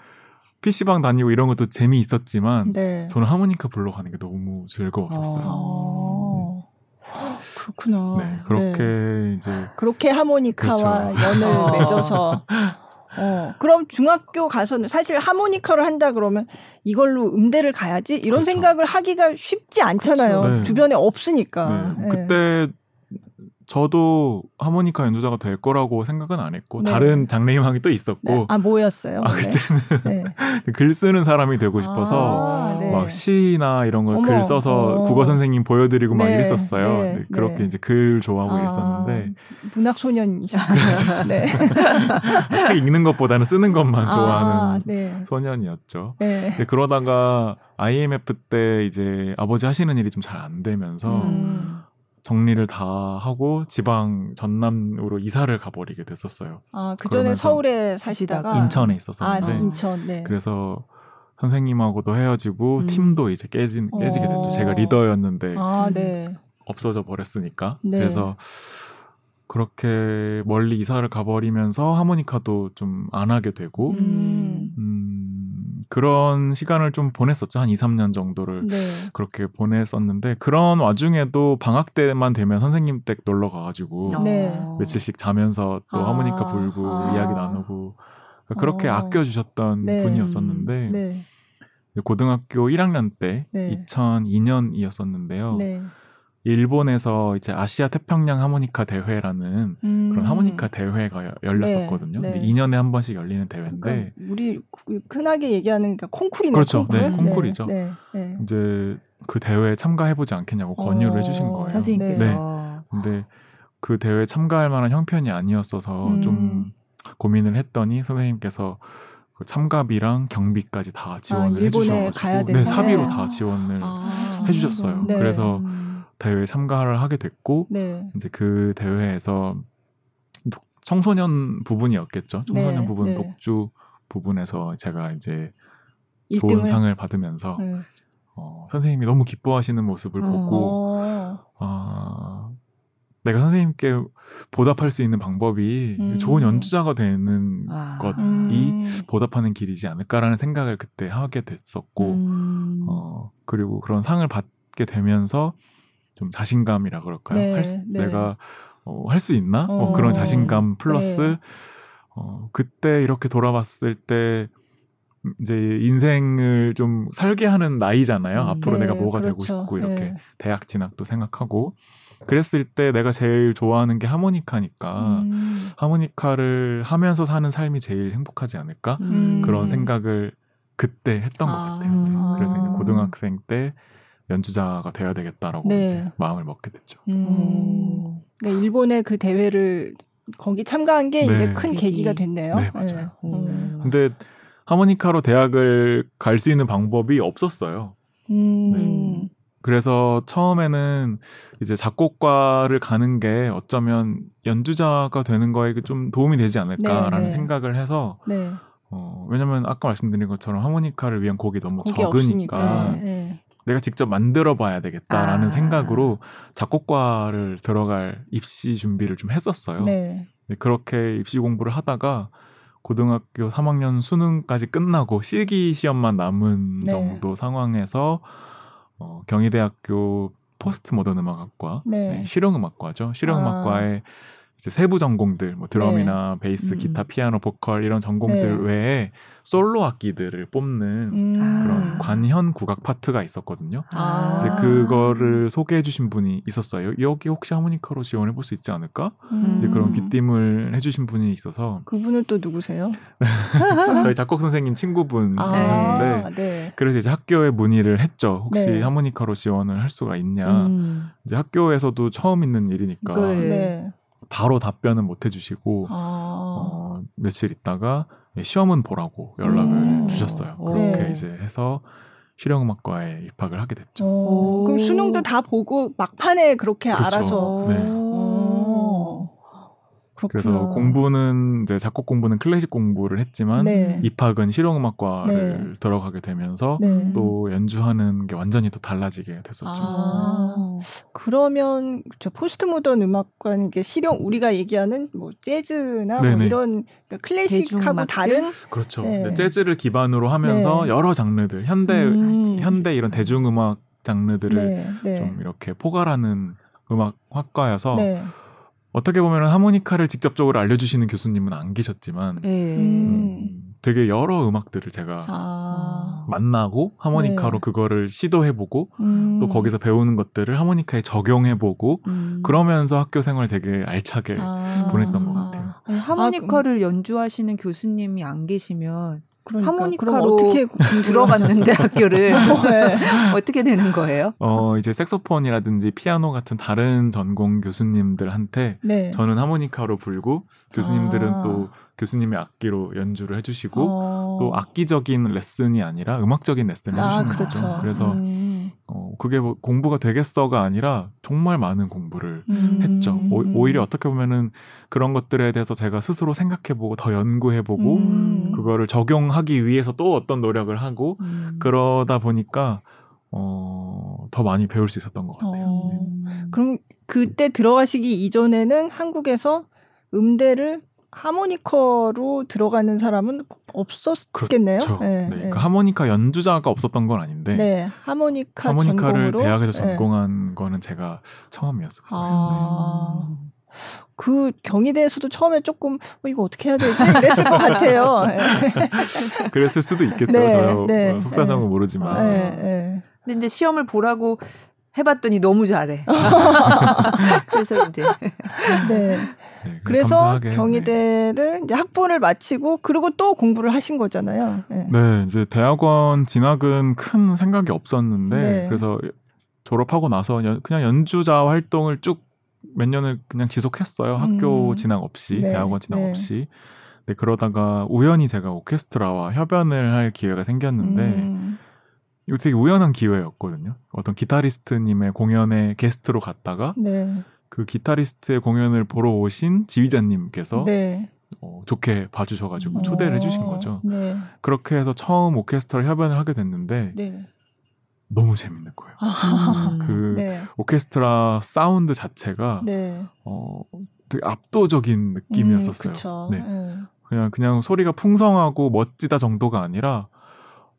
PC방 다니고 이런 것도 재미있었지만 네. 저는 하모니카 불러 가는 게 너무 즐거웠었어요. 아. 네. 그렇구나. 네, 그렇게 네. 이제 그렇게 하모니카와 그렇죠. 연을 어. 맺어서 어, 그럼 중학교 가서는 사실 하모니카를 한다 그러면 이걸로 음대를 가야지 이런 그렇죠. 생각을 하기가 쉽지 않잖아요. 그렇죠. 네. 주변에 없으니까. 네. 그때 저도 하모니카 연주자가 될 거라고 생각은 안 했고 네. 다른 장래 희망이 또 있었고 네. 아 뭐였어요? 아 그때는 네. 글 쓰는 사람이 되고 싶어서 아, 네. 막 시나 이런 걸 글 써서 어. 국어 선생님 보여드리고 막 네. 이랬었어요. 네. 그렇게 이제 글 좋아하고 아, 이랬었는데 문학 소년이셨어요. 네. 책 읽는 것보다는 쓰는 것만 아, 좋아하는 소년이었죠. 그러다가 IMF 때 이제 아버지 하시는 일이 좀 잘 안 되면서. 음. 정리를 다 하고 지방 전남으로 이사를 가버리게 됐었어요. 아, 그 전에 서울에 사시다가 인천에 있었었는데. 아, 인천, 네. 그래서 선생님하고도 헤어지고 음. 팀도 이제 깨진 깨지게 됐죠. 어. 제가 리더였는데 아, 네. 없어져 버렸으니까. 네. 그래서 그렇게 멀리 이사를 가버리면서 하모니카도 좀 안 하게 되고 음. 음. 그런 시간을 좀 보냈었죠. 한 2, 3년 정도를 네. 그렇게 보냈었는데 그런 와중에도 방학 때만 되면 선생님 댁 놀러 가가지고 네. 며칠씩 자면서 또 아. 하모니카 불고 아. 이야기 나누고 그렇게 어. 아껴주셨던 네. 분이었었는데 네. 고등학교 1학년 때 2002년이었었는데요. 일본에서 이제 아시아 태평양 하모니카 대회라는 음. 그런 하모니카 대회가 열렸었거든요. 네, 네. 2년에 한 번씩 열리는 대회인데 그러니까 우리 흔하게 얘기하는 그러니까 콩쿨이네. 그렇죠. 콩쿨? 네, 콩쿨이죠. 네, 네, 이제 그 대회에 참가해 보지 않겠냐고 권유를 어, 해 주신 거예요. 선생님께서. 네. 근데 그 대회에 참가할 만한 형편이 아니었어서 음. 좀 고민을 했더니 선생님께서 그 참가비랑 경비까지 다 지원을 아, 해주셔가지고 네 사비로 다 지원을 아, 해주셨어요. 그래서 음. 대회에 참가를 하게 됐고 네. 이제 그 대회에서 청소년 부분이었겠죠. 청소년 네, 부분 네. 녹주 부분에서 제가 이제 좋은 상을 받으면서 네. 어, 선생님이 너무 기뻐하시는 모습을 어. 보고 어, 내가 선생님께 보답할 수 있는 방법이 음. 좋은 연주자가 되는 아. 것이 음. 보답하는 길이지 않을까라는 생각을 그때 하게 됐었고 음. 어, 그리고 그런 상을 받게 되면서 좀 자신감이라 그럴까요? 네, 수, 네. 내가 어, 할 수 있나? 어, 어, 그런 자신감 플러스 네. 어, 그때 이렇게 돌아봤을 때 이제 인생을 좀 살게 하는 나이잖아요. 음, 앞으로 내가 네, 뭐가 그렇죠. 되고 싶고 이렇게 네. 대학 진학도 생각하고 그랬을 때 내가 제일 좋아하는 게 하모니카니까 음. 하모니카를 하면서 사는 삶이 제일 행복하지 않을까 음. 그런 생각을 그때 했던 아. 것 같아요. 네. 그래서 이제 고등학생 때 연주자가 돼야 되겠다라고 네. 이제 마음을 먹게 됐죠. 음. 그러니까 일본의 그 대회를 거기 참가한 게 네. 이제 큰 계기가 됐네요. 네, 맞아요. 네. 음. 근데 하모니카로 대학을 갈 수 있는 방법이 없었어요. 음. 네. 그래서 처음에는 이제 작곡과를 가는 게 어쩌면 연주자가 되는 거에 좀 도움이 되지 않을까라는 네, 네. 생각을 해서 네. 어, 왜냐면 아까 말씀드린 것처럼 하모니카를 위한 곡이 너무 곡이 적으니까 네. 내가 직접 만들어 봐야 되겠다라는 아. 생각으로 작곡과를 들어갈 입시 준비를 좀 했었어요. 네. 그렇게 입시 공부를 하다가 고등학교 3학년 수능까지 끝나고 실기 시험만 남은 네. 정도 상황에서 어, 경희대학교 포스트 모던 음악학과 네. 네, 실용음악과죠. 실용음악과에 아. 이제 세부 전공들 뭐 드럼이나 네. 베이스, 음. 기타, 피아노, 보컬 이런 전공들 네. 외에 솔로 악기들을 뽑는 음. 그런 아. 관현 국악 파트가 있었거든요. 아. 이제 그거를 소개해 주신 분이 있었어요. 여기 혹시 하모니카로 지원해 볼 수 있지 않을까? 음. 그런 귀띔을 해 주신 분이 있어서 그분은 또 누구세요? 저희 작곡 선생님 친구분이셨는데 아. 네. 그래서 이제 학교에 문의를 했죠. 혹시 네. 하모니카로 지원을 할 수가 있냐? 음. 이제 학교에서도 처음 있는 일이니까 네. 바로 답변은 못 해주시고 아. 어, 며칠 있다가 예, 시험은 보라고 연락을 음. 주셨어요. 그렇게 네. 이제 해서 실용음악과에 입학을 하게 됐죠. 그럼 수능도 다 보고 막판에 그렇게 그렇죠. 알아서. 네. 그렇구나. 그래서 공부는 이제 작곡 공부는 클래식 공부를 했지만 네. 입학은 실용음악과를 네. 들어가게 되면서 네. 또 연주하는 게 완전히 또 달라지게 됐었죠. 아, 그러면 저 포스트 모던 음악과는 게 실용 우리가 얘기하는 뭐 재즈나 뭐 이런 그러니까 클래식하고 다른 그렇죠. 네. 재즈를 기반으로 하면서 네. 여러 장르들 현대 음. 현대 이런 대중음악 장르들을 네. 좀 이렇게 포괄하는 음악 학과여서 네. 어떻게 보면 하모니카를 직접적으로 알려주시는 교수님은 안 계셨지만 네. 음, 되게 여러 음악들을 제가 아. 만나고 하모니카로 네. 그거를 시도해보고 음. 또 거기서 배우는 것들을 하모니카에 적용해보고 음. 그러면서 학교 생활 되게 알차게 아. 보냈던 것 같아요. 하모니카를 아, 연주하시는 교수님이 안 계시면 그러니까, 하모니카로 어떻게 들어갔는데 학교를 네. 어떻게 되는 거예요? 어 이제 색소폰이라든지 피아노 같은 다른 전공 교수님들한테 네. 저는 하모니카로 불고 교수님들은 아. 또 교수님의 악기로 연주를 해주시고 어. 또 악기적인 레슨이 아니라 음악적인 레슨을 아, 해주시는 그렇죠. 거죠. 그래서 음. 어, 그게 뭐 공부가 되겠어가 아니라 정말 많은 공부를 음. 했죠. 오, 히려 어떻게 보면은 그런 것들에 대해서 제가 스스로 생각해보고 더 연구해보고 음. 그거를 적용하기 위해서 또 어떤 노력을 하고 음. 그러다 보니까 어, 더 많이 배울 수 있었던 것 같아요. 어. 네. 그럼 그때 들어가시기 이전에는 한국에서 음대를 하모니커로 들어가는 사람은 없었겠네요. 그렇죠. 네, 네. 그러니까 하모니카 연주자가 없었던 건 아닌데 네, 하모니카 하모니카를 전공으로? 대학에서 네. 전공한 거는 제가 처음이었어요. 아. 네. 그 경희대에서도 처음에 조금 어, 이거 어떻게 해야 되지 이랬을 것 같아요. 네. 그랬을 수도 있겠죠. 저 어, 속사정은 모르지만. 근데 이제 시험을 보라고 해봤더니 너무 잘해. 그래서 이제 네. 네, 그래서 경희대는 네. 이제 학부를 마치고 그리고 또 공부를 하신 거잖아요. 네. 네, 이제 대학원 진학은 큰 생각이 없었는데 네. 그래서 졸업하고 나서 연, 그냥 연주자 활동을 쭉 몇 년을 그냥 지속했어요. 학교 음. 진학 없이 네. 대학원 진학 네. 없이. 네, 그러다가 우연히 제가 오케스트라와 협연을 할 기회가 생겼는데 음. 이거 되게 우연한 기회였거든요. 어떤 기타리스트님의 공연에 게스트로 갔다가 네. 그 기타리스트의 공연을 보러 오신 지휘자님께서 네. 어, 좋게 봐주셔가지고 초대를 어, 해주신 거죠. 네. 그렇게 해서 처음 오케스트라 협연을 하게 됐는데 네. 너무 재밌는 거예요. 아, 그 네. 오케스트라 사운드 자체가 네. 어, 되게 압도적인 느낌이었었어요. 음, 네. 그냥 그냥 소리가 풍성하고 멋지다 정도가 아니라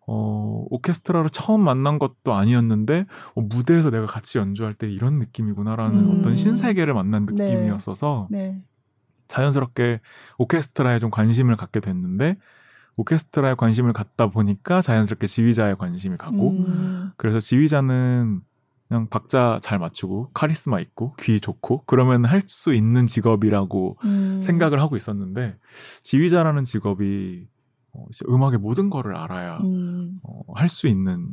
어, 오케스트라를 처음 만난 것도 아니었는데 어, 무대에서 내가 같이 연주할 때 이런 느낌이구나라는 음. 어떤 신세계를 만난 네. 느낌이었어서 네. 네. 자연스럽게 오케스트라에 좀 관심을 갖게 됐는데 오케스트라에 관심을 갖다 보니까 자연스럽게 지휘자에 관심이 가고 음. 그래서 지휘자는 그냥 박자 잘 맞추고 카리스마 있고 귀 좋고 그러면 할 수 있는 직업이라고 음. 생각을 하고 있었는데 지휘자라는 직업이 어, 음악의 모든 거를 알아야 음. 어, 할 수 있는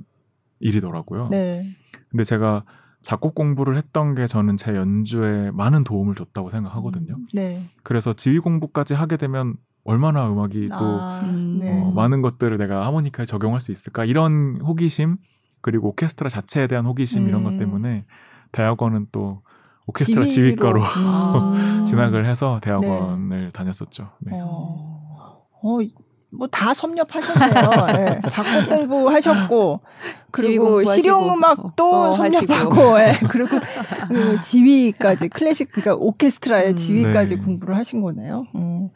일이더라고요. 네. 근데 제가 작곡 공부를 했던 게 저는 제 연주에 많은 도움을 줬다고 생각하거든요. 음. 네. 그래서 지휘 공부까지 하게 되면 얼마나 음악이 아, 또 음, 네. 어, 많은 것들을 내가 하모니카에 적용할 수 있을까 이런 호기심 그리고 오케스트라 자체에 대한 호기심 이런 것 음. 때문에 대학원은 또 오케스트라 지휘로. 지휘과로 아. 진학을 해서 대학원을 네. 다녔었죠. 네. 어, 어 뭐 다 섭렵하셨네요. 네. 작곡 공부 하셨고 그리고 실용 음악도 어, 섭렵하고 네. 그리고 그 지휘까지 클래식 그러니까 오케스트라의 음, 지휘까지 네. 공부를 하신 거네요. 음.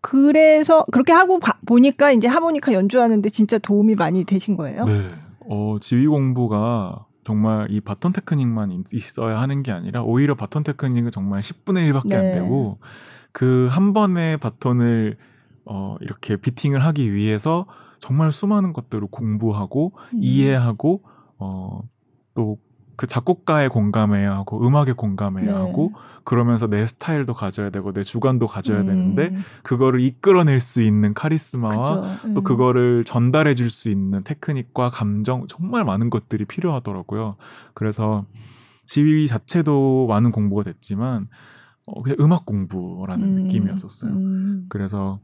그래서 그렇게 하고 바, 보니까 이제 하모니카 연주하는데 진짜 도움이 많이 되신 거예요. 네. 어, 지휘 공부가 정말 이 바톤 테크닉만 있어야 하는 게 아니라 오히려 바톤 테크닉은 정말 10분의 1밖에 안 되고 그 한 번의 바톤을 어, 이렇게 비팅을 하기 위해서 정말 수많은 것들을 공부하고 음. 이해하고 어, 또 그 작곡가에 공감해야 하고 음악에 공감해야 네. 하고 그러면서 내 스타일도 가져야 되고 내 주관도 가져야 음. 되는데 그거를 이끌어낼 수 있는 카리스마와 음. 또 그거를 전달해 줄 수 있는 테크닉과 감정 정말 많은 것들이 필요하더라고요. 그래서 지휘 자체도 많은 공부가 됐지만 어, 그냥 음악 공부라는 음. 느낌이었었어요. 음. 그래서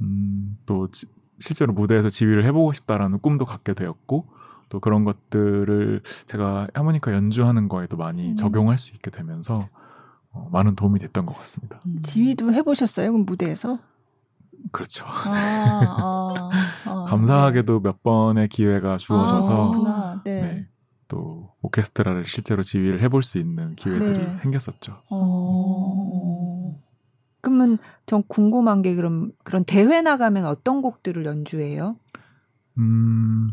음, 또 지, 실제로 무대에서 지휘를 해보고 싶다라는 꿈도 갖게 되었고 또 그런 것들을 제가 하모니카 연주하는 거에도 많이 음. 적용할 수 있게 되면서 어, 많은 도움이 됐던 것 같습니다. 음. 지휘도 해보셨어요? 그럼 무대에서? 그렇죠. 아, 아, 아, 감사하게도 네. 몇 번의 기회가 주어져서 아, 네. 네. 또 오케스트라를 실제로 지휘를 해볼 수 있는 기회들이 네. 생겼었죠. 어... 그러면 전 궁금한 게 그럼 그런 대회 나가면 어떤 곡들을 연주해요? 음,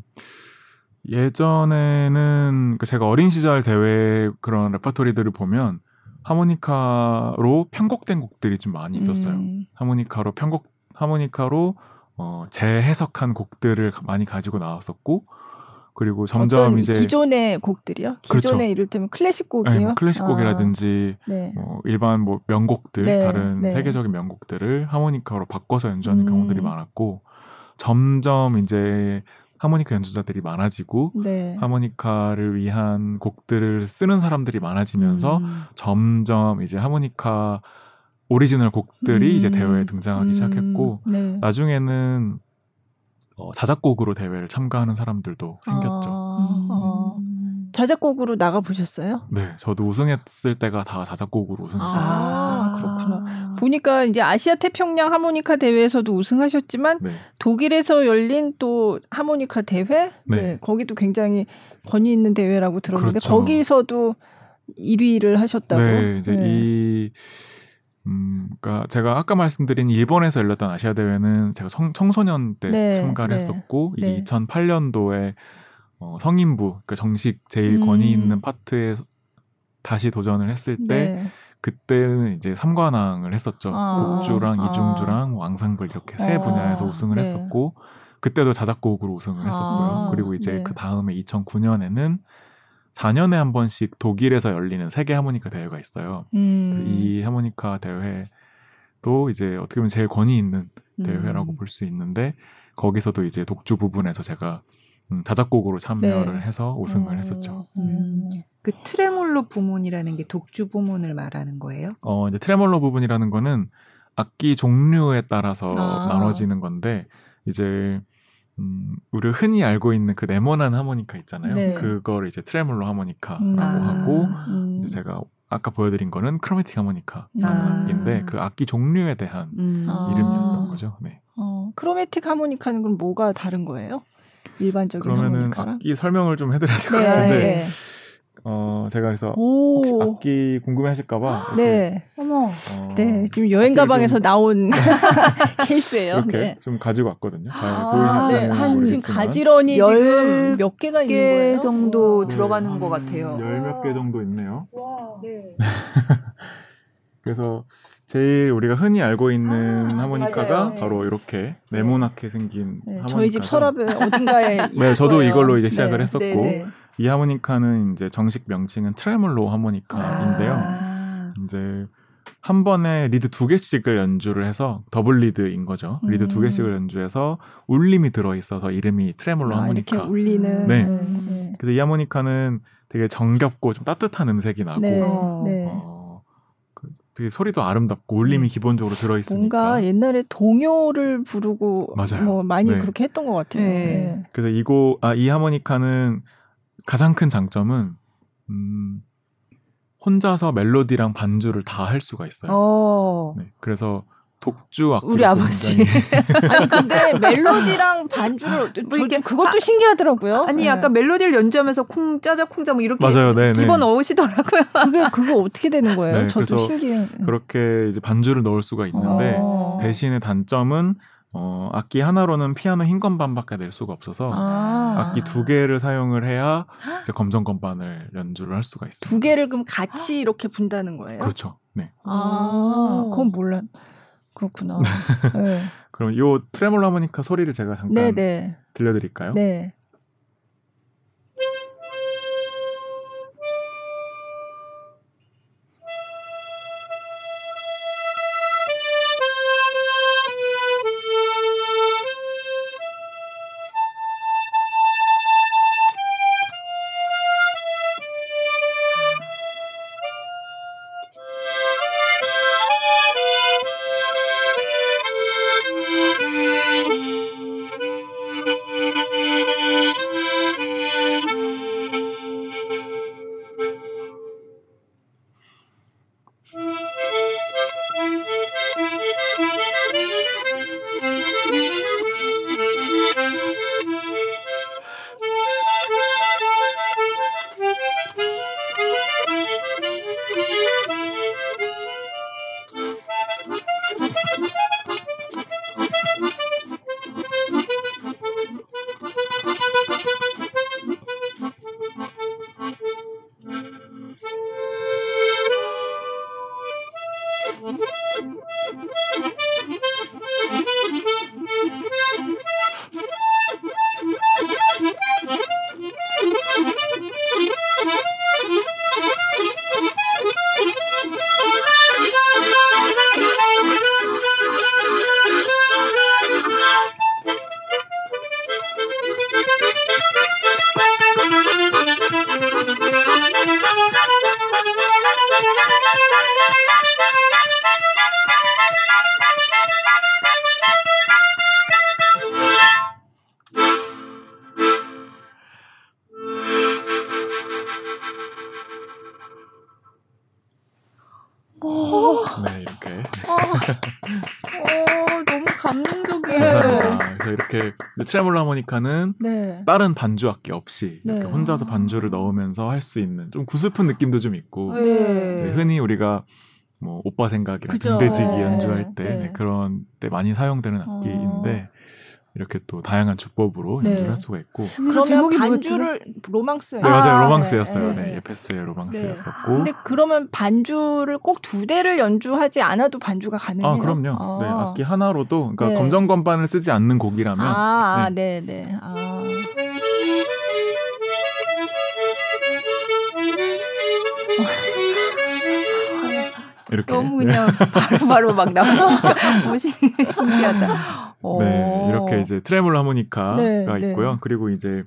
예전에는 그 제가 어린 시절 대회 그런 레퍼토리들을 보면 하모니카로 편곡된 곡들이 좀 많이 있었어요. 음. 하모니카로 편곡 하모니카로 어, 재해석한 곡들을 많이 가지고 나왔었고 그리고 점점 이제 기존의 곡들이요. 기존의 그렇죠. 이를테면 클래식 곡이요. 네, 뭐 클래식 곡이라든지 아, 네. 뭐 일반 뭐 명곡들 네, 다른 네. 세계적인 명곡들을 하모니카로 바꿔서 연주하는 음. 경우들이 많았고 점점 이제 하모니카 연주자들이 많아지고 네. 하모니카를 위한 곡들을 쓰는 사람들이 많아지면서 음. 점점 이제 하모니카 오리지널 곡들이 음. 이제 대회에 등장하기 음. 시작했고 네. 나중에는 어, 자작곡으로 대회를 참가하는 사람들도 생겼죠. 아, 어. 자작곡으로 나가 보셨어요? 네, 저도 우승했을 때가 다 자작곡으로 우승했었어요. 아, 그렇구나. 보니까 이제 아시아 태평양 하모니카 대회에서도 우승하셨지만 네. 독일에서 열린 또 하모니카 대회, 네. 네. 거기도 굉장히 권위 있는 대회라고 들었는데 그렇죠. 거기서도 1위를 하셨다고. 네, 이제 네. 이 음, 그러니까 제가 아까 말씀드린 일본에서 열렸던 아시아 대회는 제가 청, 청소년 때 네, 참가를 네, 했었고 이제 네. 2008년도에 어, 성인부, 그러니까 정식 제일 권위 음. 있는 파트에 다시 도전을 했을 때 네. 그때는 이제 삼관왕을 했었죠. 아. 곡주랑 아. 이중주랑 왕상글 이렇게 세 아. 분야에서 우승을 네. 했었고 그때도 자작곡으로 우승을 했었고요. 아. 그리고 이제 네. 그 다음에 2009년에는 4년에 한 번씩 독일에서 열리는 세계 하모니카 대회가 있어요. 음. 이 하모니카 대회도 이제 어떻게 보면 제일 권위 있는 대회라고 음. 볼수 있는데 거기서도 이제 독주 부분에서 제가 음, 자작곡으로 참여를 네. 해서 우승을 어, 했었죠. 음. 그 트레몰로 부문이라는 게 독주 부문을 말하는 거예요? 어, 이제 트레몰로 부분이라는 거는 악기 종류에 따라서 아. 나눠지는 건데 이제 음, 우리 흔히 알고 있는 그 네모난 하모니카 있잖아요. 네. 그거를 이제 트레몰로 하모니카라고 음. 하고 음. 이제 제가 아까 보여드린 거는 크로매틱 하모니카인데 아. 그 악기 종류에 대한 음. 이름이었던 거죠. 네. 어, 크로매틱 하모니카는 그럼 뭐가 다른 거예요? 일반적인 그러면은 하모니카랑? 악기 설명을 좀 해드려야 될것 네. 같은데 네. 어 제가 그래서 혹시 악기 궁금해하실까봐 네. 어머. 어, 네 지금 여행 가방에서 좀... 나온 케이스예요. 이렇게 네. 좀 가지고 왔거든요. 잘 아, 보이실지 네. 한 지금 가지런히 지금 몇 개가 있는 거예요? 정도 네, 들어가는 것 같아요. 열 몇 개 정도 있네요. 와, 네. 그래서 제일 우리가 흔히 알고 있는 아, 하모니카가 맞아요. 바로 이렇게 네모나게 생긴 네, 저희 집 서랍에 어딘가에 네, 저도 거예요. 이걸로 이제 시작을 네, 했었고 네, 네. 이 하모니카는 이제 정식 명칭은 트레몰로 하모니카인데요. 아. 이제 한 번에 리드 두 개씩을 연주를 해서 더블 리드인 거죠. 리드 음. 두 개씩을 연주해서 울림이 들어 있어서 이름이 트레몰로 아, 하모니카. 이렇게 울리는. 네. 네. 근데 이 하모니카는 되게 정겹고 좀 따뜻한 음색이 나고 네. 어, 네. 되게 소리도 아름답고 울림이 네. 기본적으로 들어있으니까 뭔가 옛날에 동요를 부르고 맞아요. 뭐 많이 네. 그렇게 했던 것 같아요. 네. 네. 그래서 이거 아, 이 하모니카는 가장 큰 장점은 음, 혼자서 멜로디랑 반주를 다 할 수가 있어요. 어. 네, 그래서 독주 악기 우리 아버지 아니 근데 멜로디랑 반주를 뭐 이게 그것도 아, 신기하더라고요. 아니 네. 약간 멜로디를 연주하면서 쿵 짜자 쿵짜 뭐 이렇게 맞아요. 네, 네. 집어 넣으시더라고요. 그게 그거 어떻게 되는 거예요? 네, 저도 신기해. 그렇게 이제 반주를 넣을 수가 있는데 어. 대신에 단점은 어, 악기 하나로는 피아노 흰 건반밖에 낼 수가 없어서 아. 악기 두 개를 사용을 해야 이제 검정 건반을 연주를 할 수가 있어요. 두 개를 그럼 같이 이렇게 분다는 거예요? 그렇죠. 네. 아, 그건 몰라. 그렇구나. 네. 그럼 이 트레몰로 하모니카 소리를 제가 잠깐 네네. 네. 들려드릴까요? 네. 하모니카는 네. 다른 반주 악기 없이 이렇게 네. 혼자서 반주를 넣으면서 할 수 있는 좀 구슬픈 느낌도 좀 있고 네. 네 흔히 우리가 뭐 오빠 생각이랑 등대지기 연주할 때 네. 그런 때 많이 사용되는 악기인데 어. 이렇게 또 다양한 주법으로 네. 연주를 할 수가 있고 그럼 제목이 반주를 로망스예요. 네 맞아요 아, 로망스였어요. 네, 네. 예페스의 로망스였었고. 네. 근데 그러면 반주를 꼭 두 대를 연주하지 않아도 반주가 가능해요? 아 그럼요. 아. 네 악기 하나로도 그러니까 네. 검정 건반을 쓰지 않는 곡이라면. 아, 아 네. 네, 아. 이렇게 너무 그냥 바로바로 막 나오시니까 너무 신기하다. 네, 이렇게 이제 트레몰 하모니카가 네, 네, 있고요. 그리고 이제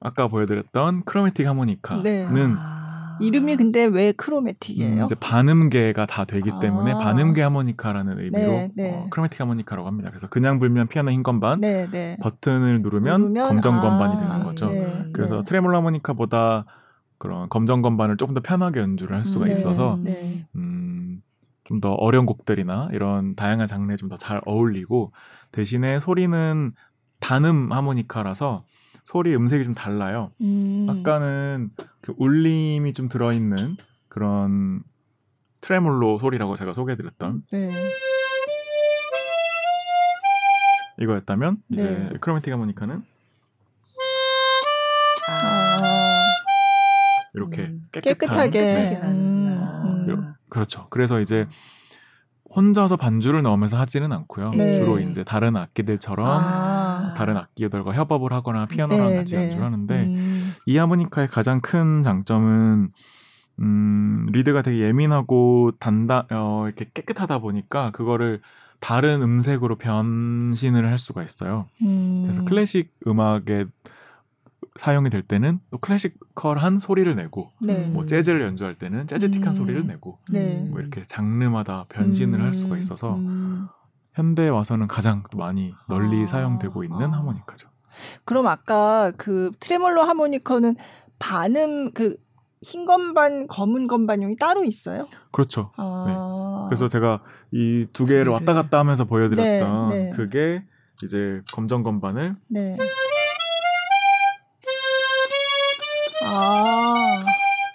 아까 보여드렸던 크로매틱 하모니카는 네. 아. 이름이 근데 왜 크로매틱이에요? 음, 이제 반음계가 다 되기 아. 때문에 반음계 하모니카라는 의미로 네, 네. 어, 크로매틱 하모니카라고 합니다. 그래서 그냥 불면 피아노 흰 건반, 네, 버튼을 누르면, 누르면 검정 건반이 아, 되는 거죠. 그래서 트레몰 하모니카보다 그런 검정 건반을 조금 더 편하게 연주를 할 수가 있어서 음, 좀 더 어려운 곡들이나 이런 다양한 장르에 좀 더 잘 어울리고 대신에 소리는 단음 하모니카라서 소리 음색이 좀 달라요. 음. 아까는 그 울림이 좀 들어있는 그런 트레몰로 소리라고 제가 소개해드렸던 네. 이거였다면 네. 이제 크로매틱 하모니카는 아. 이렇게 음. 깨끗한, 깨끗하게 네. 음. 음. 그렇죠. 그래서 이제 혼자서 반주를 넣으면서 하지는 않고요. 네. 주로 이제 다른 악기들처럼 아. 다른 악기들과 협업을 하거나 피아노랑 네, 같이 네. 연주를 하는데 음. 이 하모니카의 가장 큰 장점은 음, 리드가 되게 예민하고 단단 어, 이렇게 깨끗하다 보니까 그거를 다른 음색으로 변신을 할 수가 있어요. 음. 그래서 클래식 음악에 사용이 될 때는 또 클래시컬한 소리를 내고 네. 뭐 재즈를 연주할 때는 재즈틱한 음. 소리를 내고 네. 뭐 이렇게 장르마다 변신을 음. 할 수가 있어서 음. 현대에 와서는 가장 많이 널리 아. 사용되고 있는 아. 하모니카죠. 그럼 아까 그 트레몰로 하모니커는 반음 그 흰 건반, 검은 건반용이 따로 있어요? 그렇죠. 아. 네. 그래서 제가 이 두 개를 왔다 갔다 하면서 보여드렸던 네, 네. 그게 이제 검정 건반을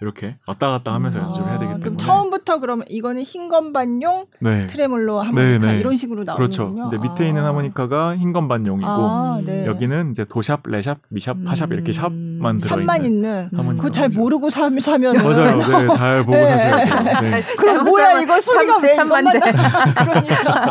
이렇게 왔다 갔다 하면서 음. 연주를 해야 되기 때문에 그럼 처음부터 그러면 이거는 흰 건반용 네. 트레몰로 하모니카 네, 네. 이런 식으로 나오는군요. 그렇죠. 근데 밑에 아. 있는 하모니카가 흰 건반용이고 아, 네. 여기는 이제 도샵, 레샵, 미샵, 음. 파샵 이렇게 샵만 들어 샵만 있는. 음. 그거 잘 모르고 사, 사면 맞아요. 네, 잘 보고 네. 사셔야 돼요. 네. 그럼 뭐야 이거 소리가 왜 이것만 그러니까.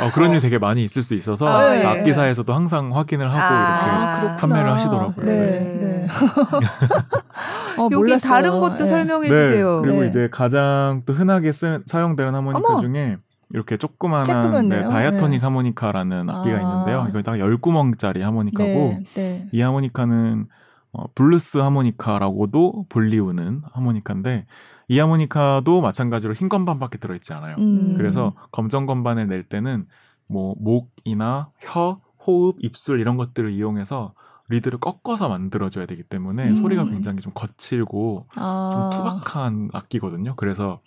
어, 그런 일 되게 많이 있을 수 있어서 아, 네. 악기사에서도 항상 확인을 하고 아, 이렇게 판매를 하시더라고요. 네. 어, 여기 몰랐어요. 다른 것도 네. 설명해 네. 주세요. 그리고 네. 이제 가장 또 흔하게 쓰, 사용되는 하모니카 어머. 중에 이렇게 조그만한 네, diatonic 네. 하모니카라는 악기가 아. 있는데요. 이거 딱 열구멍짜리 하모니카고 네, 이 하모니카는 어, 블루스 하모니카라고도 불리우는 하모니카인데 이 하모니카도 마찬가지로 흰 건반밖에 들어있지 않아요. 음. 그래서 검정 건반을 낼 때는 뭐 목이나 혀, 호흡, 입술 이런 것들을 이용해서 리드를 꺾어서 만들어줘야 되기 때문에 음. 소리가 굉장히 좀 거칠고 아. 좀 투박한 악기거든요. 그래서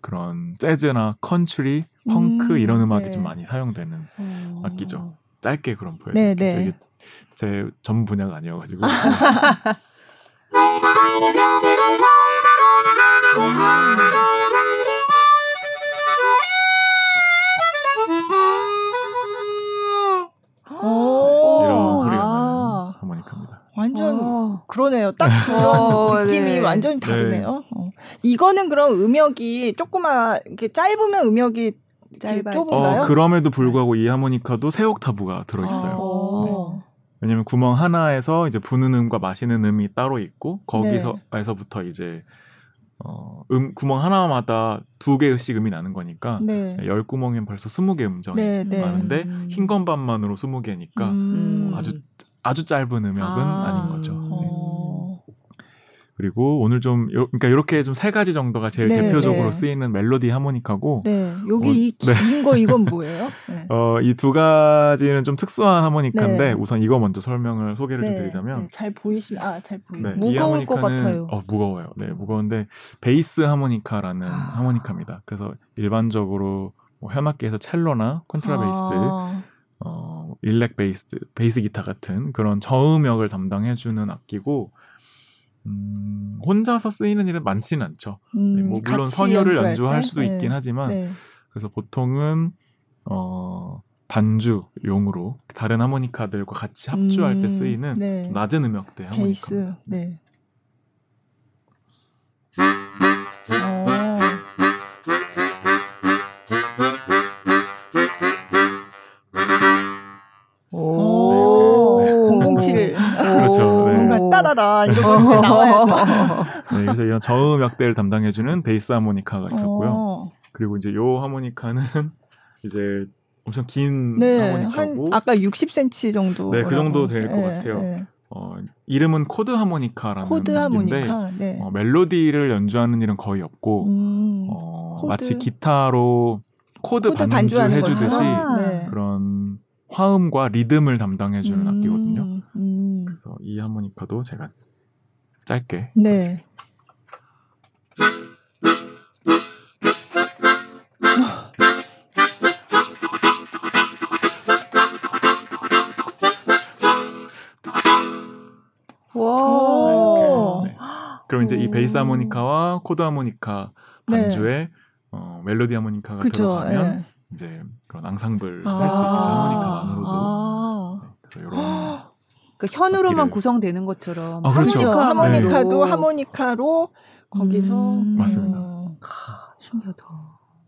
그런 재즈나 컨츄리, 펑크 음. 이런 음악이 네. 좀 많이 사용되는 어. 악기죠. 짧게 그럼 보여드릴게요. 네, 네. 이게 제 전 분야가 아니어가지고. 완전 어. 그러네요. 딱 그런 어, 느낌이 네. 완전히 다르네요. 네. 어. 이거는 그럼 음역이 조그마 이렇게 짧으면 음역이 짧아요. 어, 그럼에도 불구하고 이 하모니카도 세 옥타브가 들어 있어요. 아. 네. 왜냐면 구멍 하나에서 이제 부는 음과 마시는 음이 따로 있고 거기서에서부터 네. 이제 어, 음 구멍 하나마다 두 개씩 음이 나는 거니까 네. 열 구멍이면 벌써 스무 개 음정이 네, 네. 많은데 음. 흰 건반만으로 스무 개니까 음. 아주 아주 짧은 음역은 아. 닌 거죠. 네. 그리고 오늘 좀 그러니까 이렇게 좀 세 가지 정도가 제일 네, 대표적으로 네. 쓰이는 멜로디 하모니카고 네. 여기 어, 이긴거 네. 이건 뭐예요? 네. 어, 이 두 가지는 좀 특수한 하모니카인데 네. 우선 이거 먼저 설명을 소개를 좀 드리자면 잘 보이시 아잘 보이 무거울 것 같아요. 어, 무거워요. 네, 무거운데 베이스 하모니카라는 아. 하모니카입니다. 그래서 일반적으로 뭐 현악기에서 첼로나 콘트라베이스, 아. 어, 일렉 베이스, 베이스 기타 같은 그런 저음역을 담당해주는 악기고 음, 혼자서 쓰이는 일은 많지는 않죠. 음, 네, 뭐 물론 선율을 연주할 수도 네. 있긴 하지만 네. 그래서 보통은 어 반주용으로 다른 하모니카들과 같이 합주할 음, 때 쓰이는 네. 낮은 음역대 하모니카. 네. 따라라 이런 게 나와야죠. 네, 그래서 이런 저음역대를 담당해주는 베이스 하모니카가 있었고요. 어. 그리고 이제 요 하모니카는 이제 엄청 긴 네, 하모니카고 한 아까 60cm 정도. 네, 그 정도 될것 네, 같아요. 네. 어, 이름은 코드 하모니카라는 코드 하모니카. 네. 어, 멜로디를 연주하는 일은 거의 없고 음, 어, 마치 기타로 코드, 코드 반주 해주듯이 네. 그런 화음과 리듬을 담당해주는 음, 악기거든요. 음. 그래서 이 하모니카도 제가 짧게 네. 와. 네. 그럼 이제 이 베이스 하모니카와 코드 하모니카 반주에 네. 어, 멜로디 하모니카가 그쵸, 들어가면 네. 이제 그런 앙상블 아~ 할수 있겠죠 하모니카만으로도. 아~ 네, 그래서 이런 그 현으로만 구성되는 것처럼 아, 그렇죠. 하모니카, 하모니카도 네. 하모니카로 거기서 음~ 맞습니다. 아, 신기하다.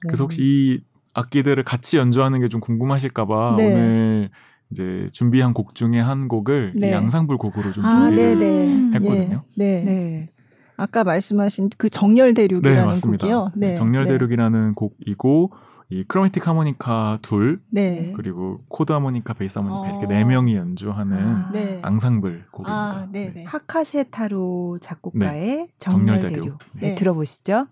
그래서 혹시 이 악기들을 같이 연주하는 게 좀 궁금하실까봐 네. 오늘 이제 준비한 곡 중에 한 곡을 네. 이 양상불 곡으로 좀 아, 준비를 네, 했거든요. 네. 네. 아까 말씀하신 그 정열 대륙이라는 네, 맞습니다. 곡이요. 네. 정열 대륙이라는 곡이고 이 chromatic 하모니카 둘 네. 그리고 코드 하모니카, 베이스 하모니카 어. 이렇게 네 명이 연주하는 아. 네. 앙상블 곡입니다. 아, 네. 네. 하카세 타로 작곡가의 정열 대륙. 네. 들어보시죠.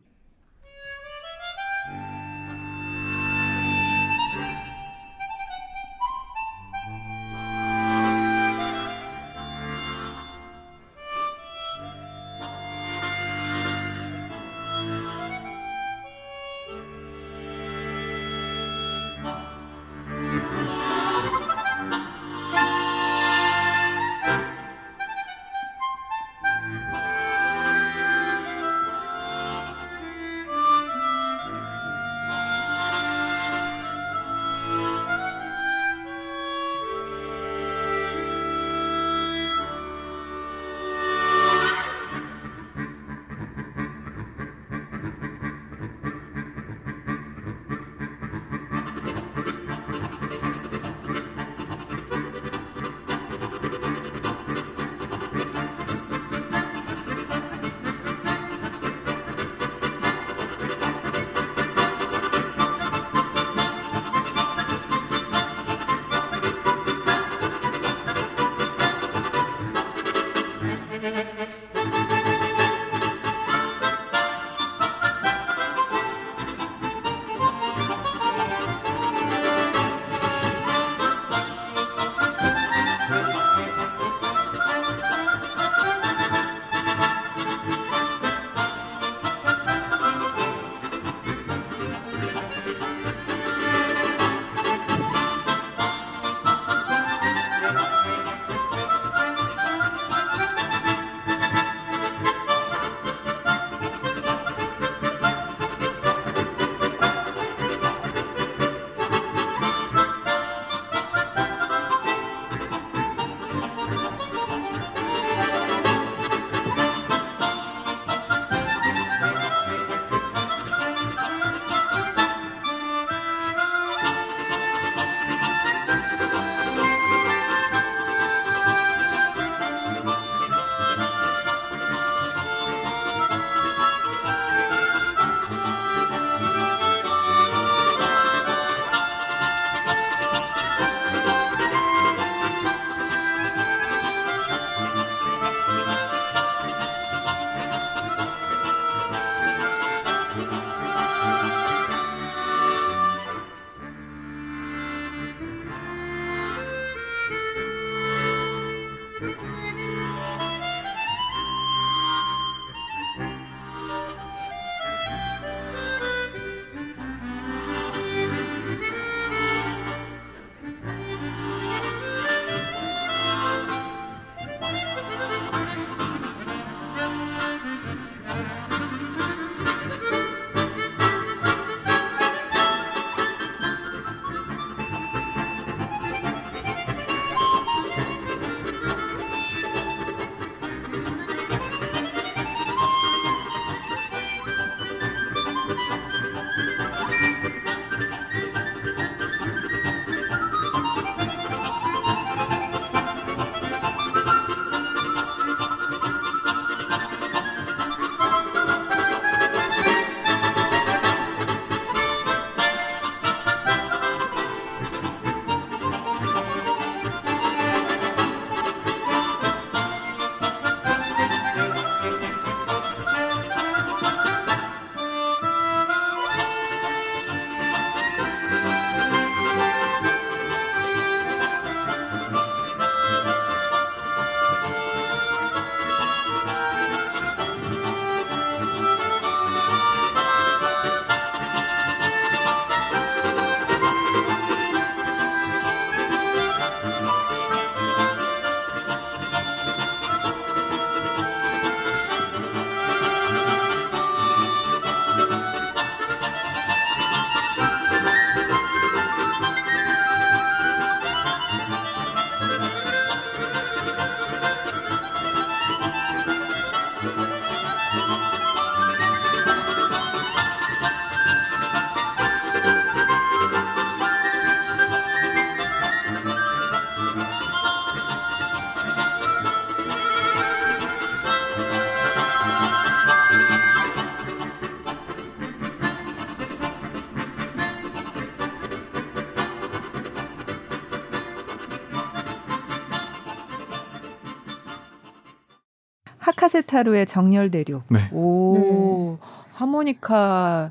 카세타루의 정렬 대륙. 네. 오. 네. 하모니카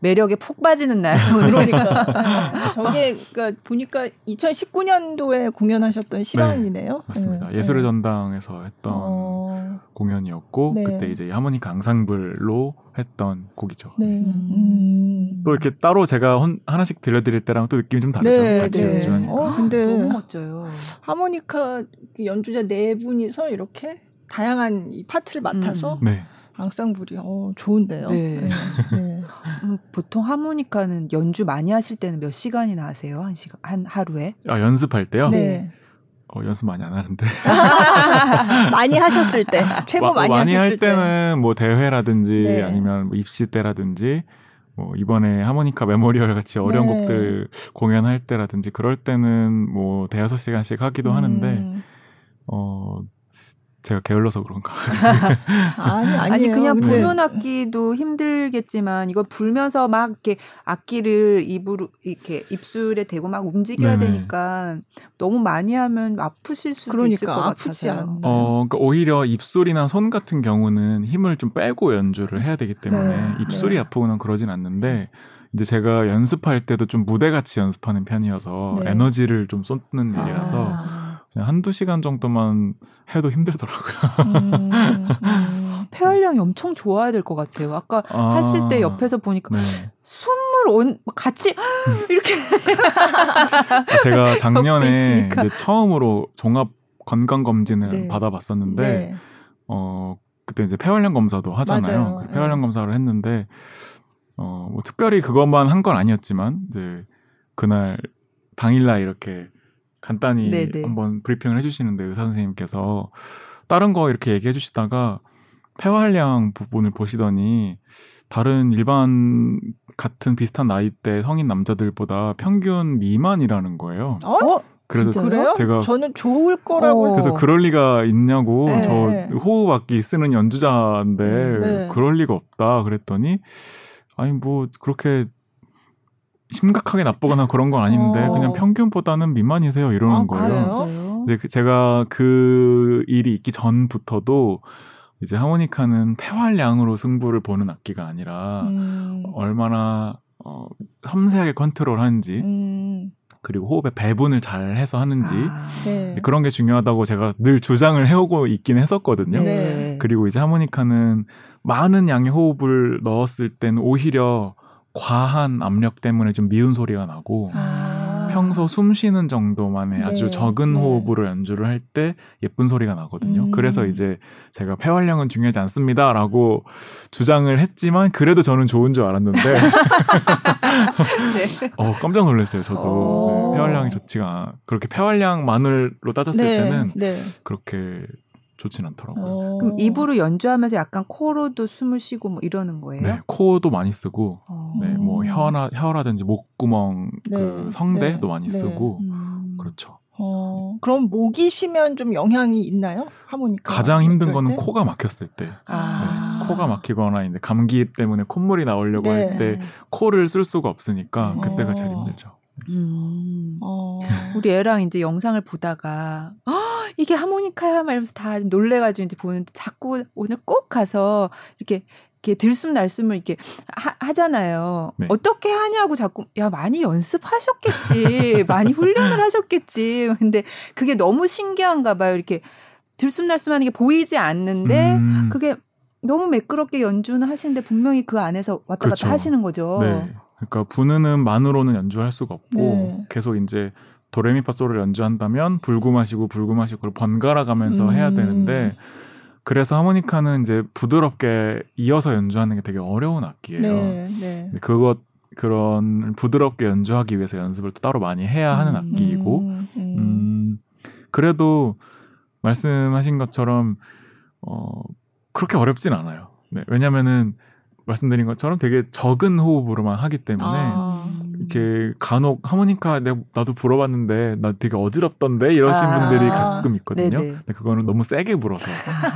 매력에 푹 빠지는 날. 그러니까 저게 그러니까 보니까 2019년도에 공연하셨던 시간이네요. 네, 맞습니다. 네. 예술의 전당에서 했던 어... 공연이었고 네. 그때 이제 하모니카 앙상블로 했던 곡이죠. 네. 음... 또 이렇게 따로 제가 하나씩 들려드릴 때랑 또 느낌이 좀 다르죠. 네, 같이 네. 연주하니까. 어, 근데 너무 멋져요. 하모니카 연주자 네 분이서 이렇게 다양한 이 파트를 맡아서 음. 네. 앙상블이 어 좋은데요. 네. 네. 네. 음, 보통 하모니카는 연주 많이 하실 때는 몇 시간이나 하세요? 한 시간 한 하루에? 아 연습할 때요? 네. 어, 연습 많이 안 하는데. 많이 하셨을 때. 최고 많이, 많이 할 때는 뭐 대회라든지 네. 아니면 뭐 입시 때라든지 뭐 이번에 하모니카 메모리얼 같이 어려운 네. 곡들 공연할 때라든지 그럴 때는 뭐 대여섯 시간씩 하기도 음. 하는데 어 제가 게을러서 그런가? 아니, 아니에요. 아니 그냥 부는 악기도 힘들겠지만 이걸 불면서 막 이렇게 악기를 입으로 이렇게 입술에 대고 막 움직여야 네네. 되니까 너무 많이 하면 아프실 수도 그러니까, 있을 것 아프지 같아요. 어, 그러니까 오히려 입술이나 손 같은 경우는 힘을 좀 빼고 연주를 해야 되기 때문에 네. 입술이 네. 아프거나 그러진 않는데 이제 제가 연습할 때도 좀 무대 같이 연습하는 편이어서 네. 에너지를 좀 쏟는 일이라서 아. 한두 시간 정도만 해도 힘들더라고요. 음, 음. 폐활량이 엄청 좋아야 될 것 같아요. 아까 아, 하실 때 옆에서 보니까 네. 숨을 온 같이 이렇게 제가 작년에 처음으로 종합 건강 검진을 네. 받아봤었는데 네. 어 그때 이제 폐활량 검사도 하잖아요. 그 폐활량 네. 검사를 했는데 어뭐 특별히 그것만 한 건 아니었지만 이제 그날 당일날 이렇게 간단히 네네. 한번 브리핑을 해주시는데 의사 선생님께서 다른 거 이렇게 얘기해 주시다가 폐활량 부분을 보시더니 다른 일반 같은 비슷한 나이대 성인 남자들보다 평균 미만이라는 거예요. 어? 그래서 그래요? 제가 저는 좋을 거라고 어. 그래서 그럴 리가 있냐고 네. 저 호흡악기 쓰는 연주자인데 네. 그럴 리가 없다 그랬더니 아니 뭐 그렇게 심각하게 나쁘거나 그런 건 아닌데 어. 그냥 평균보다는 미만이세요 이러는 아, 거예요. 근데 그 제가 그 일이 있기 전부터도 이제 하모니카는 폐활량으로 승부를 보는 악기가 아니라 음. 얼마나 어, 섬세하게 컨트롤하는지 음. 그리고 호흡의 배분을 잘 해서 하는지 아, 네. 그런 게 중요하다고 제가 늘 주장을 해오고 있긴 했었거든요. 네. 그리고 이제 하모니카는 많은 양의 호흡을 넣었을 때는 오히려 과한 압력 때문에 좀 미운 소리가 나고 아. 평소 숨 쉬는 정도만의 네. 아주 적은 네. 호흡으로 연주를 할 때 예쁜 소리가 나거든요. 음. 그래서 이제 제가 폐활량은 중요하지 않습니다라고 주장을 했지만 그래도 저는 좋은 줄 알았는데 네. 어, 깜짝 놀랐어요. 저도 네, 폐활량이 좋지가 않아. 그렇게 폐활량만으로 따졌을 네. 때는 네. 그렇게 좋진 않더라고요. 어. 그럼 입으로 연주하면서 약간 코로도 숨을 쉬고 뭐 이러는 거예요? 네, 코도 많이 쓰고, 어. 네, 뭐 혀나 혀라든지 목구멍 네. 그 성대도 네. 많이 네. 쓰고 음. 그렇죠. 어, 그럼 목이 쉬면 좀 영향이 있나요? 하모니카 가장 힘든 거는 때? 코가 막혔을 때. 아. 네, 코가 막히거나 이제 감기 때문에 콧물이 나오려고 할때 코를 쓸 수가 없으니까 그때가 제일 어. 힘들죠. 음. 어. 우리 애랑 이제 영상을 보다가 어, 이게 하모니카야 말면서 다 놀래가지고 이제 보는데 자꾸 오늘 꼭 가서 이렇게 이렇게 들숨 날숨을 이렇게 하, 잖아요 네. 어떻게 하냐고 자꾸 야 많이 연습하셨겠지, 많이 훈련을 하셨겠지. 근데 그게 너무 신기한가 봐요. 이렇게 들숨 날숨하는 게 보이지 않는데 음. 그게 너무 매끄럽게 연주는 하시는데 분명히 그 안에서 왔다 갔다 그렇죠. 하시는 거죠. 네. 그러니까 부는 음만으로는 연주할 수가 없고 네. 계속 이제 도레미파솔을 연주한다면 불구 마시고 불구 마시고 그걸 번갈아 가면서 음. 해야 되는데 그래서 하모니카는 이제 부드럽게 이어서 연주하는 게 되게 어려운 악기예요. 네, 네. 그것 그런 부드럽게 연주하기 위해서 연습을 또 따로 많이 해야 하는 음, 악기이고, 음, 음. 음, 그래도 말씀하신 것처럼 어 그렇게 어렵진 않아요. 네, 왜냐면은 말씀드린 것처럼 되게 적은 호흡으로만 하기 때문에 아. 이렇게 간혹 하모니카 내가 나도 불어봤는데 나 되게 어지럽던데 이러신 아. 분들이 가끔 있거든요. 네네. 근데 그거는 너무 세게 불어서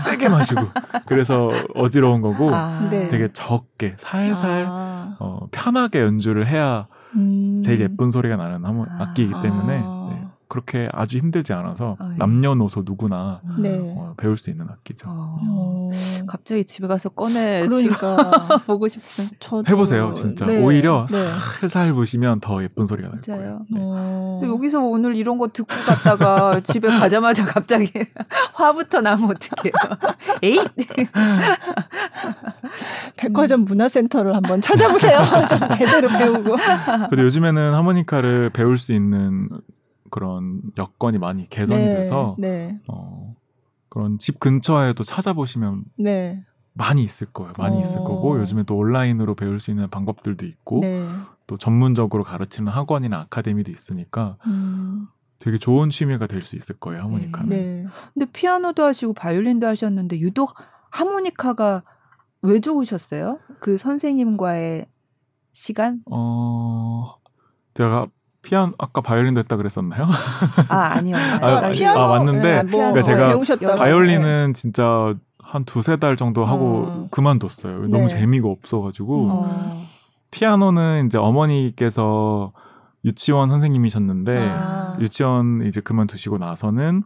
세게 마시고 그래서 어지러운 거고 아. 네. 되게 적게 살살 아. 어, 편하게 연주를 해야 음. 제일 예쁜 소리가 나는 하모, 아. 악기이기 때문에 아. 네. 그렇게 아주 힘들지 않아서 아, 예. 남녀노소 누구나 네. 어, 배울 수 있는 악기죠. 어. 갑자기 집에 가서 꺼내 그러니까 보고 싶은. 저도... 해보세요, 진짜. 네. 오히려 네. 살살 부시면 더 예쁜 소리가 날 거예요. 네. 어... 여기서 오늘 이런 거 듣고 갔다가 집에 가자마자 갑자기 화부터 나면 어떡해요. 에잇! 백화점 문화센터를 한번 찾아보세요. 좀 제대로 배우고. 근데 요즘에는 하모니카를 배울 수 있는 그런 여건이 많이 개선이 네, 돼서 네. 어, 그런 집 근처에도 찾아보시면 네. 많이 있을 거예요. 많이 어. 있을 거고 요즘에 또 온라인으로 배울 수 있는 방법들도 있고 네. 또 전문적으로 가르치는 학원이나 아카데미도 있으니까 음. 되게 좋은 취미가 될 수 있을 거예요. 하모니카는. 네. 근데 피아노도 하시고 바이올린도 하셨는데 유독 하모니카가 왜 좋으셨어요? 그 선생님과의 시간? 어, 제가 피아노 아까 바이올린도 했다 그랬었나요? 아 아니요. 아, 아, 피아노, 아 맞는데 네, 뭐, 그러니까 제가 배우셨다고. 바이올린은 진짜 한 두세 달 정도 하고 음. 그만뒀어요. 너무 네. 재미가 없어가지고 음. 피아노는 이제 어머니께서 유치원 선생님이셨는데 아. 유치원 이제 그만두시고 나서는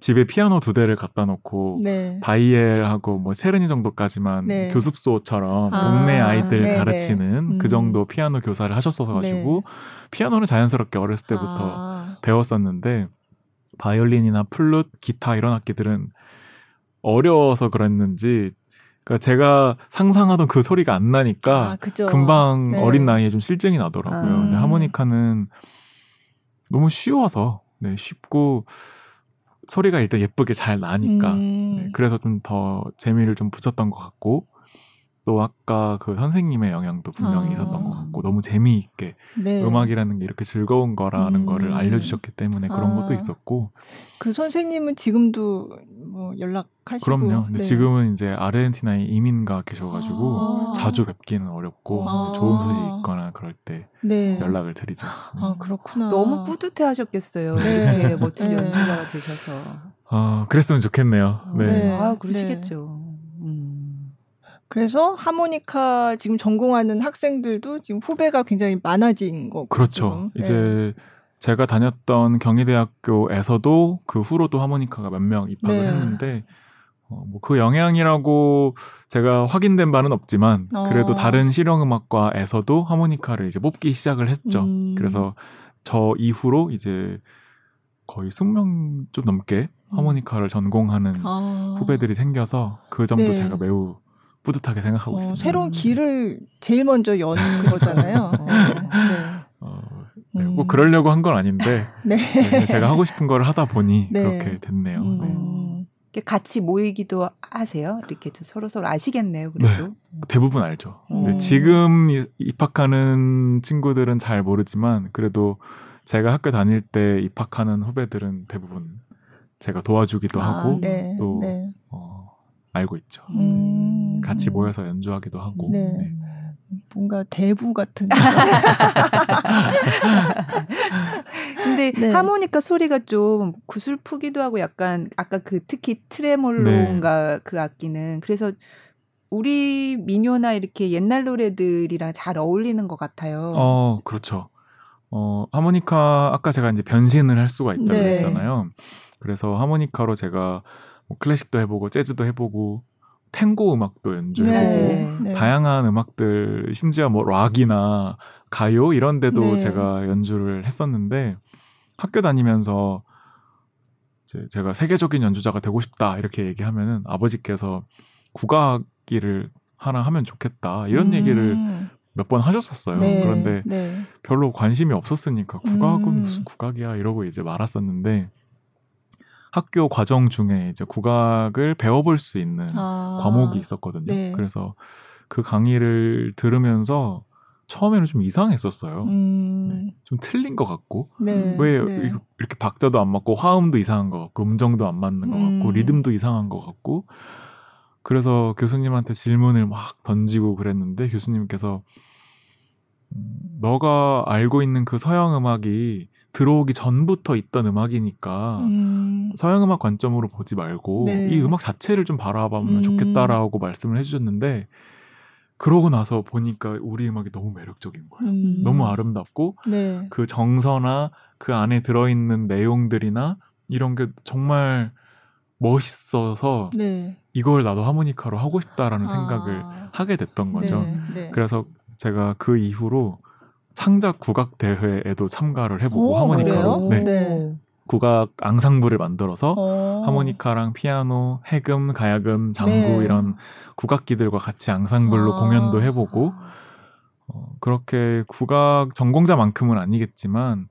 집에 피아노 두 대를 갖다 놓고 네. 바이엘하고 뭐 세르니 정도까지만 네. 교습소처럼 아, 동네 아이들 네네. 가르치는 음. 그 정도 피아노 교사를 하셨어 가지고 네. 피아노는 자연스럽게 어렸을 때부터 아. 배웠었는데 바이올린이나 플룻, 기타 이런 악기들은 어려워서 그랬는지 그러니까 제가 상상하던 그 소리가 안 나니까 아, 금방 네. 어린 나이에 좀 실증이 나더라고요. 아. 근데 하모니카는 너무 쉬워서 네, 쉽고 소리가 일단 예쁘게 잘 나니까 음. 네, 그래서 좀 더 재미를 좀 붙였던 것 같고 또 아까 그 선생님의 영향도 분명히 아. 있었던 것 같고 너무 재미있게 네. 음악이라는 게 이렇게 즐거운 거라는 음. 거를 알려주셨기 때문에 그런 아. 것도 있었고 그 선생님은 지금도 뭐 연락하시고 그럼요. 근데 네. 지금은 이제 아르헨티나에 이민가 계셔가지고 아. 자주 뵙기는 어렵고 아. 좋은 소식 있거나 그럴 때 네. 연락을 드리죠. 아 그렇구나. 너무 뿌듯해하셨겠어요. 네. 이렇게 멋진 네. 연주자가 되셔서. 아 그랬으면 좋겠네요. 네. 네. 아 그러시겠죠. 그래서 하모니카 지금 전공하는 학생들도 지금 후배가 굉장히 많아진 거고. 그렇죠. 네. 이제 제가 다녔던 경희대학교에서도 그 후로도 하모니카가 몇 명 입학을 네. 했는데 어, 뭐그 영향이라고 제가 확인된 바는 없지만 그래도 어. 다른 실용음악과에서도 하모니카를 이제 뽑기 시작을 했죠. 음. 그래서 저 이후로 이제 거의 20명 좀 넘게 음. 하모니카를 전공하는 아. 후배들이 생겨서 그 점도 네. 제가 매우 뿌듯하게 생각하고 어, 있습니다. 새로운 길을 제일 먼저 여는 거잖아요. 어, 네. 어, 네, 뭐 음. 그러려고 한 건 아닌데 네. 네. 제가 하고 싶은 걸 하다 보니 네. 그렇게 됐네요. 음. 네. 같이 모이기도 하세요? 이렇게 서로 서로 아시겠네요. 그래도 네, 대부분 알죠. 음. 지금 입학하는 친구들은 잘 모르지만 그래도 제가 학교 다닐 때 입학하는 후배들은 대부분 제가 도와주기도 아, 하고 또 어, 알고 있죠. 음. 같이 모여서 연주하기도 하고. 네. 네. 뭔가 대부 같은. 근데 네. 하모니카 소리가 좀 구슬프기도 하고 약간 아까 그 특히 트레몰로인가 네. 그 악기는 그래서 우리 민요나 이렇게 옛날 노래들이랑 잘 어울리는 것 같아요. 어, 그렇죠. 어, 하모니카 아까 제가 이제 변신을 할 수가 있다고 네. 했잖아요. 그래서 하모니카로 제가 뭐 클래식도 해보고 재즈도 해보고 탱고 음악도 연주해보고 네, 네. 다양한 음악들 심지어 뭐 락이나 가요 이런 데도 네. 제가 연주를 했었는데 학교 다니면서 이제 제가 세계적인 연주자가 되고 싶다 이렇게 얘기하면은 아버지께서 국악기를 하나 하면 좋겠다 이런 음. 얘기를 몇 번 하셨었어요. 네, 그런데 네. 별로 관심이 없었으니까 국악은 음. 무슨 국악이야 이러고 이제 말았었는데 학교 과정 중에 이제 국악을 배워볼 수 있는 아. 과목이 있었거든요. 네. 그래서 그 강의를 들으면서 처음에는 좀 이상했었어요. 음. 네. 좀 틀린 것 같고 네. 왜 네. 이렇게 박자도 안 맞고 화음도 이상한 것 같고 음정도 안 맞는 것 같고 음. 리듬도 이상한 것 같고 그래서 교수님한테 질문을 막 던지고 그랬는데 교수님께서 음, 너가 알고 있는 그 서양 음악이 들어오기 전부터 있던 음악이니까 음. 서양 음악 관점으로 보지 말고 네. 이 음악 자체를 좀 바라보면 음. 좋겠다라고 말씀을 해주셨는데 그러고 나서 보니까 우리 음악이 너무 매력적인 거예요. 음. 너무 아름답고 네. 그 정서나 그 안에 들어있는 내용들이나 이런 게 정말 멋있어서 네. 이걸 나도 하모니카로 하고 싶다라는 아. 생각을 하게 됐던 거죠. 네, 네. 그래서 제가 그 이후로 창작 국악 대회에도 참가를 해보고 오, 하모니카로 네. 네. 국악 앙상블을 만들어서 오. 하모니카랑 피아노, 해금, 가야금, 장구 네. 이런 국악기들과 같이 앙상블로 아. 공연도 해보고 어, 그렇게 국악 전공자만큼은 아니겠지만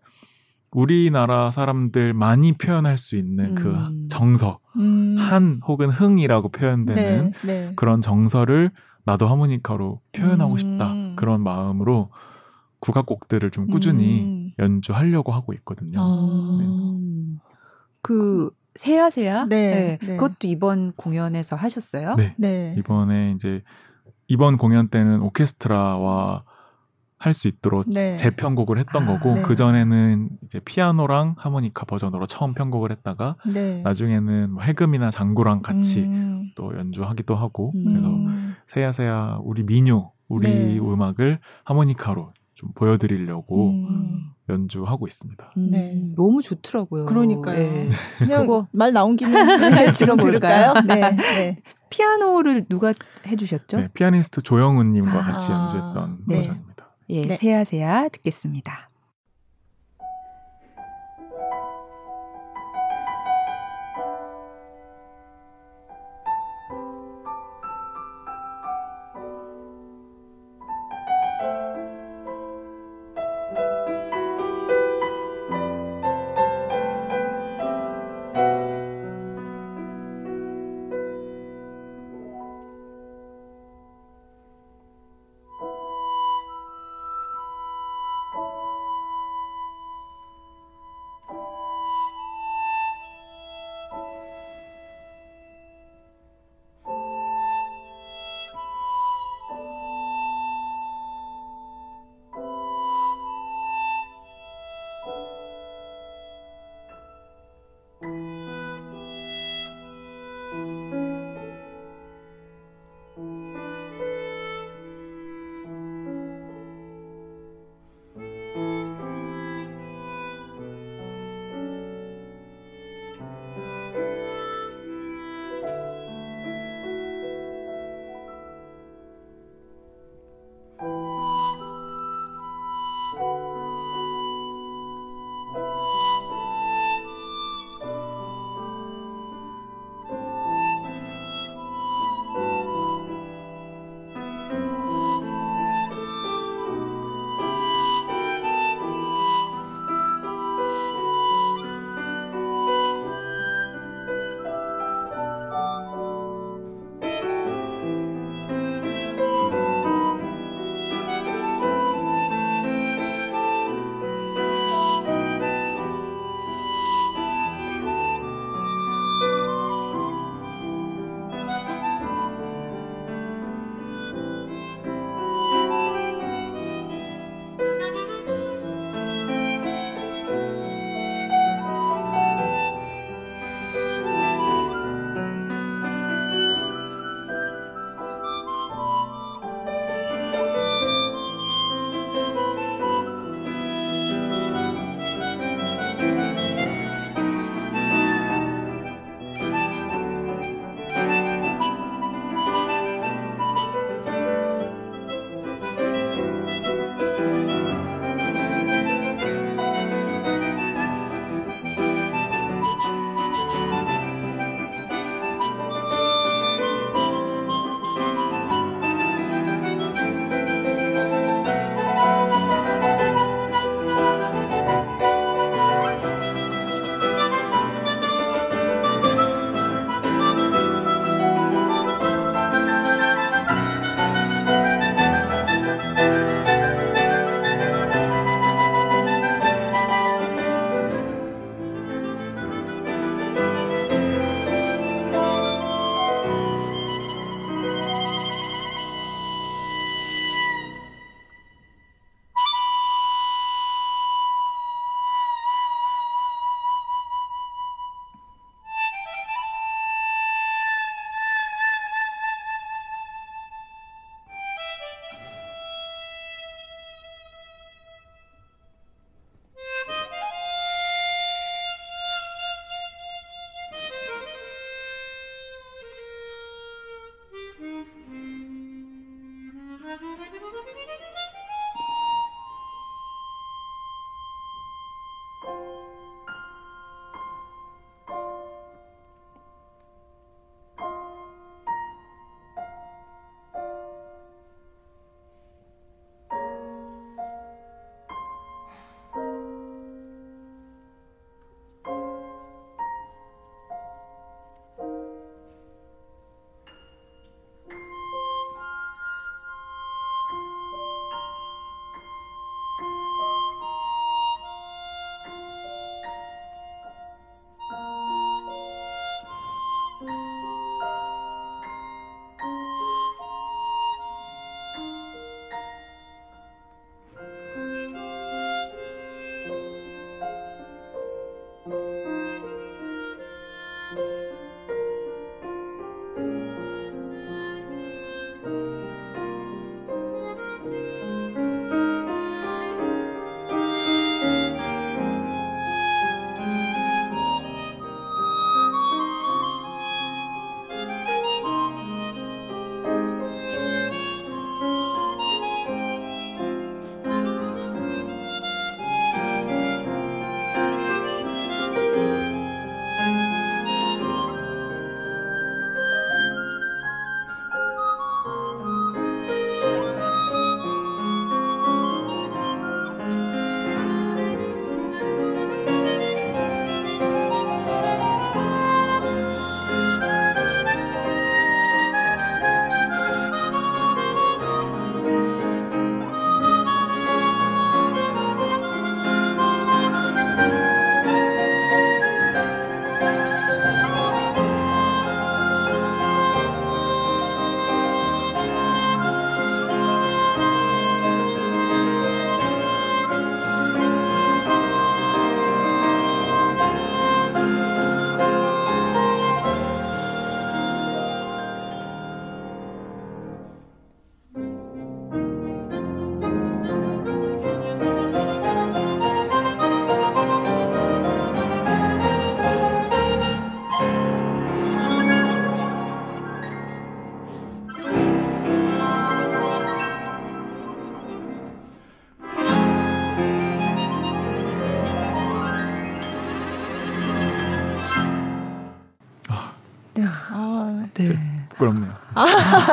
우리나라 사람들 많이 표현할 수 있는 그 음. 그 정서, 음. 한 혹은 흥이라고 표현되는 네, 네. 그런 정서를 나도 하모니카로 표현하고 음. 싶다. 그런 마음으로 국악곡들을 좀 꾸준히 음. 연주하려고 하고 있거든요. 아. 네. 그 세야세야? 네, 네. 네. 그것도 이번 공연에서 하셨어요? 네. 네. 이번에 이제 이번 공연 때는 오케스트라와 할 수 있도록 네. 재편곡을 했던 아, 거고 네. 그 전에는 이제 피아노랑 하모니카 버전으로 처음 편곡을 했다가 네. 나중에는 뭐 해금이나 장구랑 같이 음. 또 연주하기도 하고 음. 그래서 세야세야 우리 민요 우리 네. 음악을 하모니카로 좀 보여드리려고 음. 연주하고 있습니다. 음. 네. 너무 좋더라고요. 그러니까요. 네. 그냥 말 나온 김에 네, 지금 들을까요? 네. 네. 피아노를 누가 해주셨죠? 네, 피아니스트 조영은님과 아. 같이 연주했던 네. 버전입니다. 예, 네. 세야세야 듣겠습니다.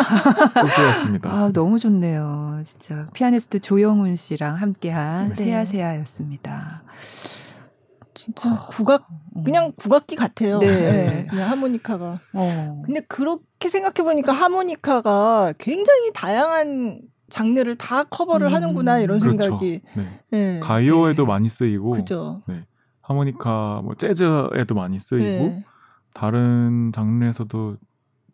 쑥스럽습니다. 아, 너무 좋네요. 진짜 피아니스트 조영훈 씨랑 함께한 네. 세야세야였습니다. 진짜 어, 국악 그냥 국악기 같아요. 네. 네. 그냥 하모니카가. 어. 근데 그렇게 생각해 보니까 하모니카가 굉장히 다양한 장르를 다 커버를 음. 하는구나 이런 그렇죠. 생각이. 네. 네. 가요에도 네. 많이 쓰이고. 그죠. 네. 하모니카 뭐 재즈에도 많이 쓰이고 네. 다른 장르에서도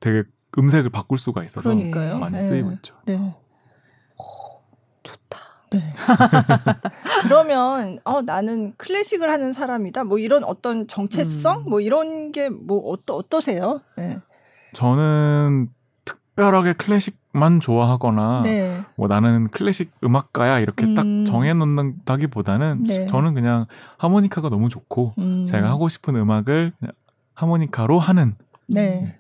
되게 음색을 바꿀 수가 있어서 그러니까요. 많이 쓰이고 네. 있죠. 네. 오, 좋다. 네. 그러면 어 나는 클래식을 하는 사람이다. 뭐 이런 어떤 정체성, 음. 뭐 이런 게 뭐 어떠 어떠세요? 네. 저는 특별하게 클래식만 좋아하거나 네. 뭐 나는 클래식 음악가야 이렇게 음. 딱 정해놓는다기보다는 네. 저는 그냥 하모니카가 너무 좋고 음. 제가 하고 싶은 음악을 하모니카로 하는 네.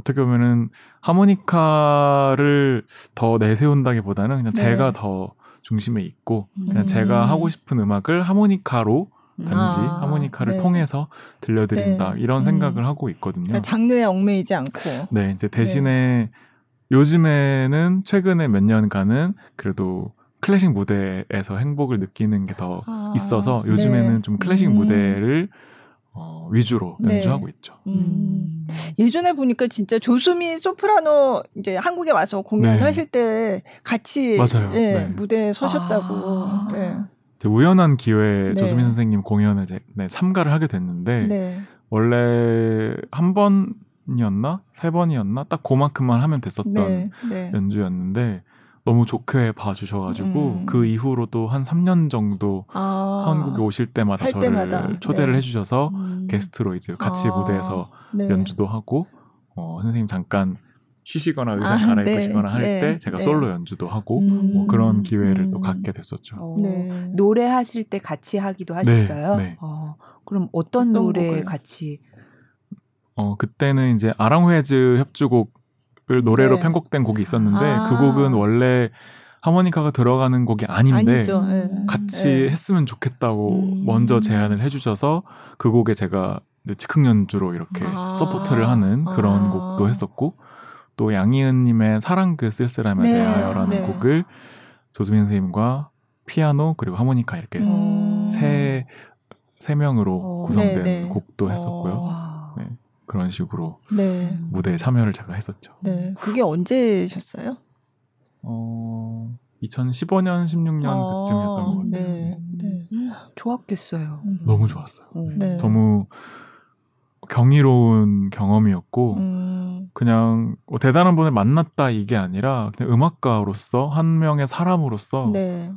어떻게 보면은 하모니카를 더 내세운다기보다는 그냥 네. 제가 더 중심에 있고 그냥 음. 제가 하고 싶은 음악을 하모니카로 단지 아, 하모니카를 네. 통해서 들려드린다 네. 이런 음. 생각을 하고 있거든요. 그러니까 장르에 얽매이지 않고. 네, 이제 대신에 네. 요즘에는 최근에 몇 년간은 그래도 클래식 무대에서 행복을 느끼는 게더 아, 있어서 요즘에는 네. 좀 클래식 음. 무대를 어, 위주로 네. 연주하고 있죠. 음. 예전에 보니까 진짜 조수미 소프라노 이제 한국에 와서 공연하실 네. 때 같이 맞아요. 예, 네. 무대에 서셨다고. 아. 네. 우연한 기회에 네. 조수미 선생님 공연을 제, 네, 참가를 하게 됐는데 네. 원래 한 번이었나 세 번이었나 딱 그만큼만 하면 됐었던 연주였는데 너무 좋게 봐주셔가지고 음. 그 이후로도 한 3년 정도 아, 한국에 오실 때마다 저를 때마다. 초대를 네. 해주셔서 음. 게스트로 이제 같이 아, 무대에서 네. 연주도 하고 어, 선생님 잠깐 쉬시거나 의상 아, 갈아입으시거나 네. 할때 네. 제가 네. 솔로 연주도 하고 음. 뭐 그런 기회를 또 음. 갖게 됐었죠. 어, 네. 노래 하실 때 같이 하기도 하셨어요? 네, 어, 그럼 어떤, 어떤 노래 곡을? 같이? 어 그때는 이제 아랑훼즈 협주곡 을 노래로 네. 편곡된 곡이 있었는데 아. 그 곡은 원래 하모니카가 들어가는 곡이 아닌데 네. 같이 네. 했으면 좋겠다고 음. 먼저 제안을 해주셔서 그 곡에 제가 즉흥 연주로 이렇게 아. support를 하는 그런 아. 곡도 했었고 또 양희은님의 사랑 그 쓸쓸함에 네. 대하여라는 네. 곡을 조수민 선생님과 피아노 그리고 하모니카 이렇게 음. 세, 세 명으로 오. 어. 구성된 네, 곡도 했었고요. 오. 그런 식으로 네. 무대에 참여를 제가 했었죠. 네. 그게 언제셨어요? 어, 2015년, 16년 아, 그쯤이었던 것 같아요. 네. 네. 음, 좋았겠어요. 음. 너무 좋았어요. 음. 네. 너무 경이로운 경험이었고, 음. 그냥 뭐 대단한 분을 만났다 이게 아니라 그냥 음악가로서 한 명의 사람으로서 네.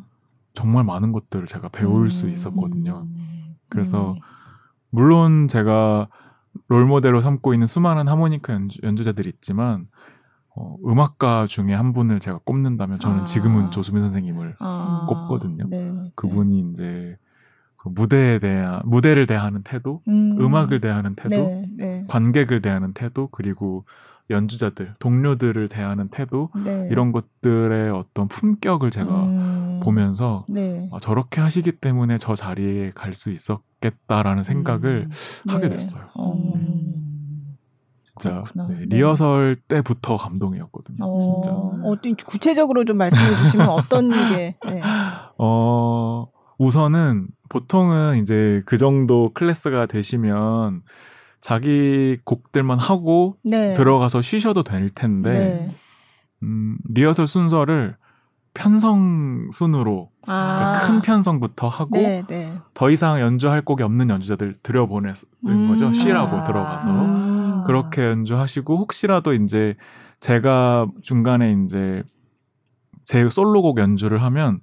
정말 많은 것들을 제가 배울 수 음. 있었거든요. 그래서 물론 제가 롤 모델로 삼고 있는 수많은 하모니카 연주, 연주자들이 있지만 어, 음악가 중에 한 분을 제가 꼽는다면 저는 아. 지금은 조수민 선생님을 아. 꼽거든요. 네. 그분이 네. 이제 그 무대에 대한 무대를 대하는 태도, 음. 악을 대하는 태도, 네. 네. 관객을 대하는 태도, 그리고 연주자들, 동료들을 대하는 태도 네. 이런 것들의 어떤 품격을 제가 음. 보면서 네. 아, 저렇게 하시기 때문에 저 자리에 갈 수 있었겠다라는 생각을 음. 하게 됐어요. 어. 음. 진짜 네, 리허설 때부터 감동이었거든요. 어, 진짜. 어떤 구체적으로 좀 말씀해 주시면 어떤 게? 네. 어 우선은 보통은 이제 그 정도 클래스가 되시면 자기 곡들만 하고 네. 들어가서 쉬셔도 될 텐데 네. 음, 리허설 순서를 편성 순으로 아. 그러니까 큰 편성부터 하고 네, 네. 더 이상 연주할 곡이 없는 연주자들 들여보내는 음. 거죠 쉬라고 아. 들어가서 음. 그렇게 연주하시고 혹시라도 이제 제가 중간에 이제 제 솔로곡 연주를 하면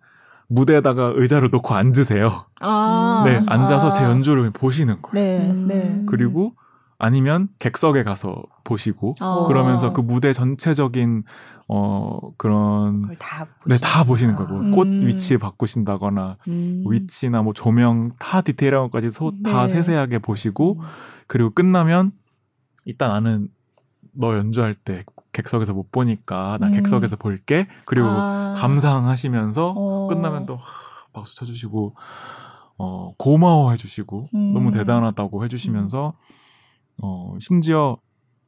무대에다가 의자를 놓고 앉으세요. 아. 네, 앉아서 제 아. 연주를 보시는 거예요. 네, 네. 그리고 아니면 객석에 가서 보시고 어. 그러면서 그 무대 전체적인 어 그런 다 네, 다 보시는 거고 음. 꽃 위치 바꾸신다거나 음. 위치나 뭐 조명 다 디테일한 것까지 소, 네. 다 세세하게 보시고 음. 그리고 끝나면 일단 나는 너 연주할 때 객석에서 못 보니까 나 음. 객석에서 볼게 그리고 아. 감상하시면서 어. 끝나면 또 하, 박수 쳐주시고 어 고마워해 주시고 너무 음. 대단하다고 해주시면서 어, 심지어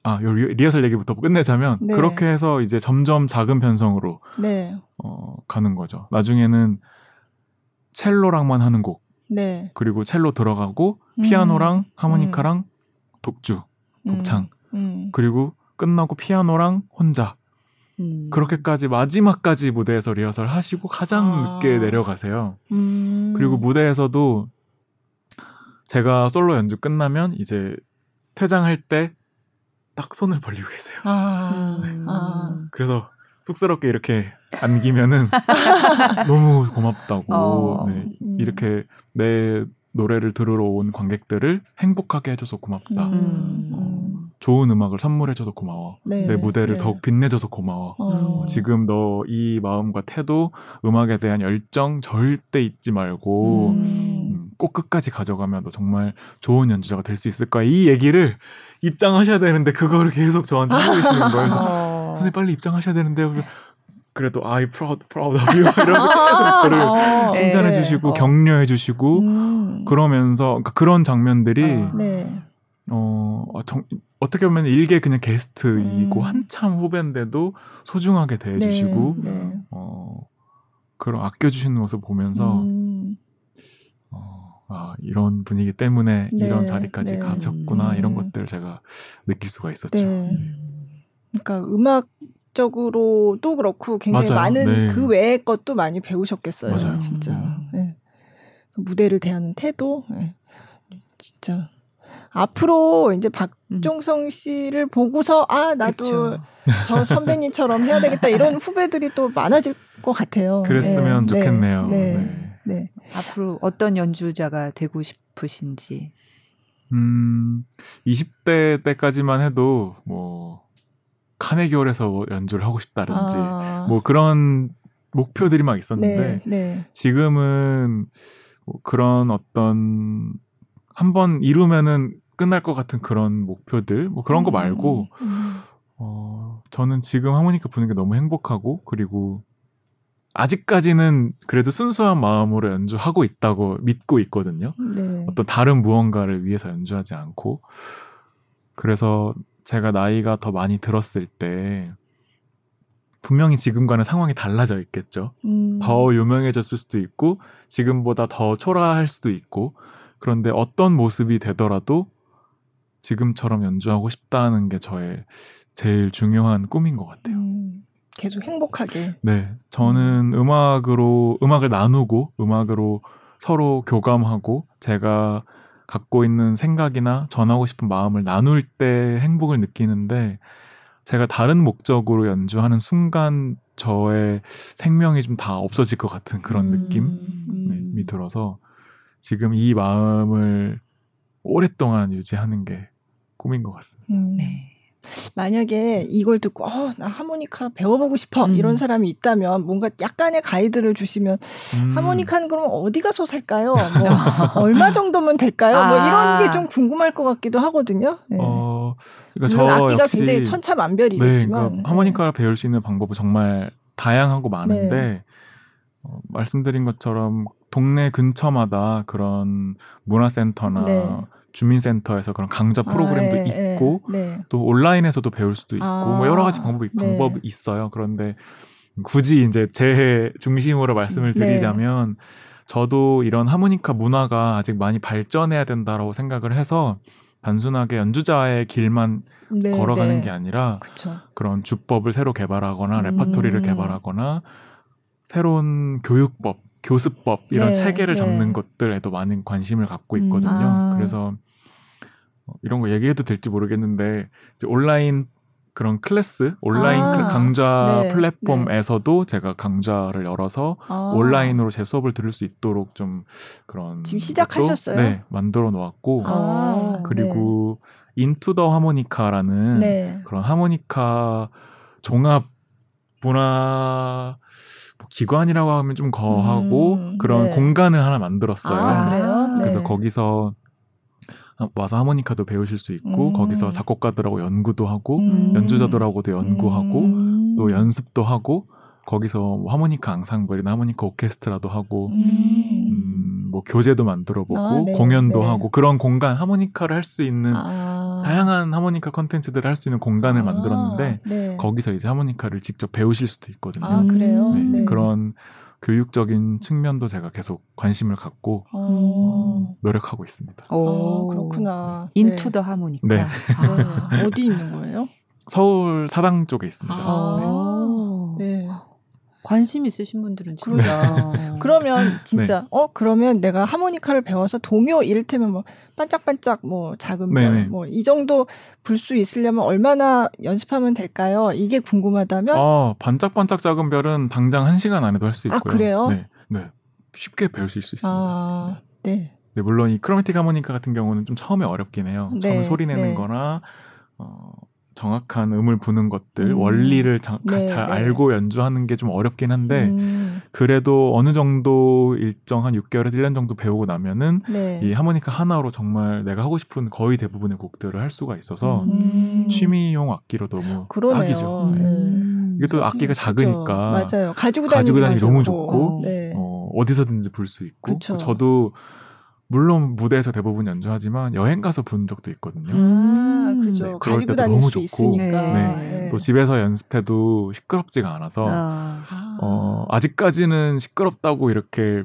아, 요 리허설 얘기부터 끝내자면 네. 그렇게 해서 이제 점점 작은 편성으로 네. 어, 가는 거죠. 나중에는 첼로랑만 하는 곡. 네. 그리고 첼로 들어가고 음. 피아노랑 하모니카랑 음. 독주, 독창. 음. 음. 그리고 끝나고 피아노랑 혼자. 음. 그렇게까지 마지막까지 무대에서 리허설 하시고 가장 아. 늦게 내려가세요. 음. 그리고 무대에서도 제가 솔로 연주 끝나면 이제 퇴장할 때 딱 손을 벌리고 계세요. 아, 네. 아. 그래서 쑥스럽게 이렇게 안기면은 너무 고맙다고 어. 네, 음. 이렇게 내 노래를 들으러 온 관객들을 행복하게 해줘서 고맙다. 음. 어, 좋은 음악을 선물해줘서 고마워. 네. 내 무대를 네. 더욱 빛내줘서 고마워. 어. 지금 너 이 마음과 태도, 음악에 대한 열정 절대 잊지 말고 음. 꼭 끝까지 가져가면 너 정말 좋은 연주자가 될 수 있을 거야. 이 얘기를 입장하셔야 되는데 그거를 계속 저한테 하고 계시는 거예요. 그래서 어. 선생님 빨리 입장하셔야 되는데요. 그래도 I proud proud of you 이러면서 계속 저를 어, 칭찬해 네. 주시고 어. 격려해 주시고 음. 그러면서 그러니까 그런 장면들이 어, 네. 어 정, 어떻게 보면 일개 그냥 게스트이고 음. 한참 후배인데도 소중하게 대해 주시고 네, 네. 어 그런 아껴 주시는 모습 보면서 음. 아, 이런 분위기 때문에 네, 이런 자리까지 네. 가졌구나 이런 음. 것들을 제가 느낄 수가 있었죠. 네. 그러니까 음악 적으로도 그렇고 굉장히 맞아요. 많은 네. 그 외의 것도 많이 배우셨겠어요. 맞아요. 진짜 음. 네. 무대를 대하는 태도, 네. 진짜 앞으로 이제 박종성 씨를 보고서 아 나도 그쵸. 저 선배님처럼 해야 되겠다 이런 후배들이 또 많아질 것 같아요. 그랬으면 좋겠네요. 네. 네. 앞으로 어떤 연주자가 되고 싶으신지. 음, 20대 때까지만 해도 뭐 카네기홀에서 연주를 하고 싶다든지 아. 뭐 그런 목표들이 막 있었는데 네, 네. 지금은 뭐 그런 어떤 한번 이루면은 끝날 것 같은 그런 목표들 뭐 그런 거 음, 말고 음, 음. 어 저는 지금 하모니카 부는 게 너무 행복하고 그리고 아직까지는 그래도 순수한 마음으로 연주하고 있다고 믿고 있거든요. 네. 어떤 다른 무언가를 위해서 연주하지 않고. 그래서 제가 나이가 더 많이 들었을 때 분명히 지금과는 상황이 달라져 있겠죠. 음. 더 유명해졌을 수도 있고 지금보다 더 초라할 수도 있고 그런데 어떤 모습이 되더라도 지금처럼 연주하고 싶다는 게 저의 제일 중요한 꿈인 것 같아요. 음. 계속 행복하게. 네. 저는 음. 악으로 음악을 나누고 음악으로 서로 교감하고 제가 갖고 있는 생각이나 전하고 싶은 마음을 나눌 때 행복을 느끼는데 제가 다른 목적으로 연주하는 순간 저의 생명이 좀 다 없어질 것 같은 그런 음. 느낌이 음. 들어서 지금 이 마음을 오랫동안 유지하는 게 꿈인 것 같습니다. 음. 네. 만약에 이걸 듣고 어, 나 하모니카 배워보고 싶어 음. 이런 사람이 있다면 뭔가 약간의 가이드를 주시면 음. 하모니카는 그럼 어디 가서 살까요? 뭐 얼마 정도면 될까요? 아. 뭐 이런 아. 게좀 궁금할 것 같기도 하거든요. 네. 어, 그러니까 저 악기가 역시 굉장히 천차만별이겠지만 네, 그러니까 네. 하모니카를 배울 수 있는 방법은 정말 다양하고 많은데 네. 어, 말씀드린 것처럼 동네 근처마다 그런 문화센터나 네. 주민센터에서 그런 강좌 아, 프로그램도 아, 예, 있고 네. 또 온라인에서도 배울 수도 있고 아, 뭐 여러 가지 방법이 네. 방법이 있어요. 그런데 굳이 이제 제 중심으로 말씀을 네. 드리자면 네. 저도 이런 하모니카 문화가 아직 많이 발전해야 된다라고 생각을 해서 단순하게 연주자의 길만 네, 걸어가는 네. 게 아니라 그쵸. 그런 주법을 새로 개발하거나 음. 레파토리를 개발하거나 새로운 교육법, 교습법 이런 네, 체계를 잡는 것들에도 많은 관심을 갖고 있거든요. 음. 아. 그래서 어, 이런 거 얘기해도 될지 모르겠는데 온라인 그런 클래스 온라인 아, 강좌 네, 플랫폼에서도 네. 제가 강좌를 열어서 아. 온라인으로 제 수업을 들을 수 있도록 좀 그런 지금 시작하셨어요? 네 만들어 놓았고 아, 그리고 인투 더 하모니카라는 네. 그런 하모니카 종합 문화 뭐 기관이라고 하면 좀 거하고 음, 그런 네. 공간을 하나 만들었어요. 아, 그래서 네. 거기서 와서 하모니카도 배우실 수 있고 음. 거기서 작곡가들하고 연구도 하고 음. 연주자들하고도 연구하고 음. 또 연습도 하고 거기서 뭐 하모니카 앙상블이나 하모니카 오케스트라도 하고 음. 음, 뭐 교재도 만들어보고 아, 네, 공연도 네. 하고 그런 공간 하모니카를 할 수 있는 아. 다양한 하모니카 컨텐츠들을 할 수 있는 공간을 아, 만들었는데 네. 거기서 이제 하모니카를 직접 배우실 수도 있거든요. 아, 그래요? 네, 네. 그런 교육적인 측면도 제가 계속 관심을 갖고 어. 어 노력하고 있습니다. 오, 아, 그렇구나. 인투 더 하모니카. 네. 아, 어디 있는 거예요? 서울 사당 쪽에 있습니다. 아, 네. 네. 관심 있으신 분들은 진짜. 그러면 진짜 네. 어 그러면 내가 하모니카를 배워서 동요 이를테면 뭐 반짝반짝 뭐 작은 별 뭐이 정도 불 수 있으려면 얼마나 연습하면 될까요? 이게 궁금하다면 어 반짝반짝 작은 별은 당장 한 시간 안에도 할 수 있고요. 아 그래요? 네, 네 쉽게 배울 수 있습니다. 아, 네. 네. 물론 이 크로매틱 하모니카 같은 경우는 좀 처음에 어렵긴 해요. 네, 처음에 소리 내는 네. 거나 어 정확한 음을 부는 것들 음. 원리를 자, 네, 잘 네. 알고 연주하는 게 좀 어렵긴 한데 음. 그래도 어느 정도 일정 한 6개월에서 1년 정도 배우고 나면은 네. 이 하모니카 하나로 정말 내가 하고 싶은 거의 대부분의 곡들을 할 수가 있어서 음. 취미용 악기로 너무 그러네요. 악이죠. 네. 음. 이게 또 악기가 작으니까 맞아요. 가지고 다니기, 가지고 다니기 너무 좋고 네. 어, 어디서든지 불 수 있고. 저도 물론 무대에서 대부분 연주하지만 여행 가서 본 적도 있거든요. 음, 그죠. 네, 그럴 때도 너무 좋고, 네. 네. 또 집에서 연습해도 시끄럽지가 않아서 아. 어, 아직까지는 시끄럽다고 이렇게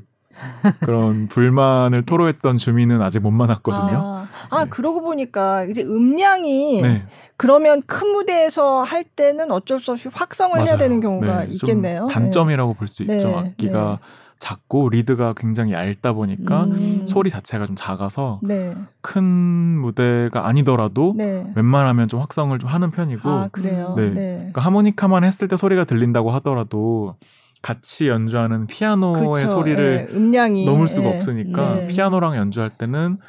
그런 불만을 토로했던 주민은 아직 못 만났거든요. 아, 아 네. 그러고 보니까 이제 음량이 네. 그러면 큰 무대에서 할 때는 어쩔 수 없이 확성을 맞아요. 해야 되는 경우가 네, 있겠네요. 단점이라고 볼 수 있죠. 네. 악기가 네. 작고 리드가 굉장히 얇다 보니까 음. 소리 자체가 좀 작아서 네. 큰 무대가 아니더라도 네. 웬만하면 좀 확성을 좀 하는 편이고 아, 그래요? 네. 네. 그러니까 하모니카만 했을 때 소리가 들린다고 하더라도 같이 연주하는 피아노의 그쵸. 소리를 네. 음량이 넘을 수가 네. 없으니까 네. 피아노랑 연주할 때는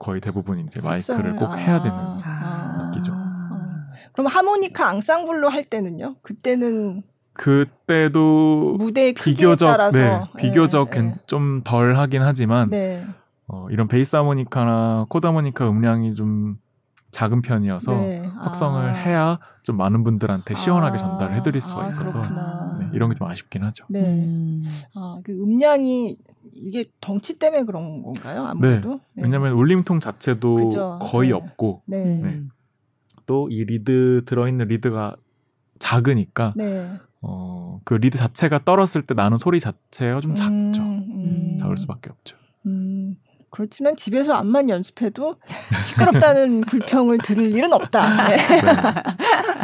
거의 대부분 이제 마이크를 꼭 해야 되는 아. 악기죠. 아. 그럼 하모니카 앙상블로 할 때는요? 그때는 그때도 무대 비교적 따라서. 네, 비교적 네, 좀덜 하긴 하지만 네. 어, 이런 베이스 하모니카나 코드 하모니카 음량이 좀 작은 편이어서 네. 확성을 아. 해야 좀 많은 분들한테 시원하게 아. 전달을 해드릴 수가 아, 있어서 네, 이런 게 좀 아쉽긴 하죠. 네. 음. 아, 그 음량이 이게 덩치 때문에 그런 건가요? 아무래도. 네. 왜냐하면 울림통 자체도 그죠. 거의 없고 또 이 리드 들어있는 리드가 작으니까 어, 그 리드 자체가 떨었을 때 나는 소리 자체가 좀 작죠. 음, 음. 작을 수밖에 없죠. 음. 그렇지만 집에서 암만 연습해도 시끄럽다는 불평을 들을 일은 없다. 네. 네.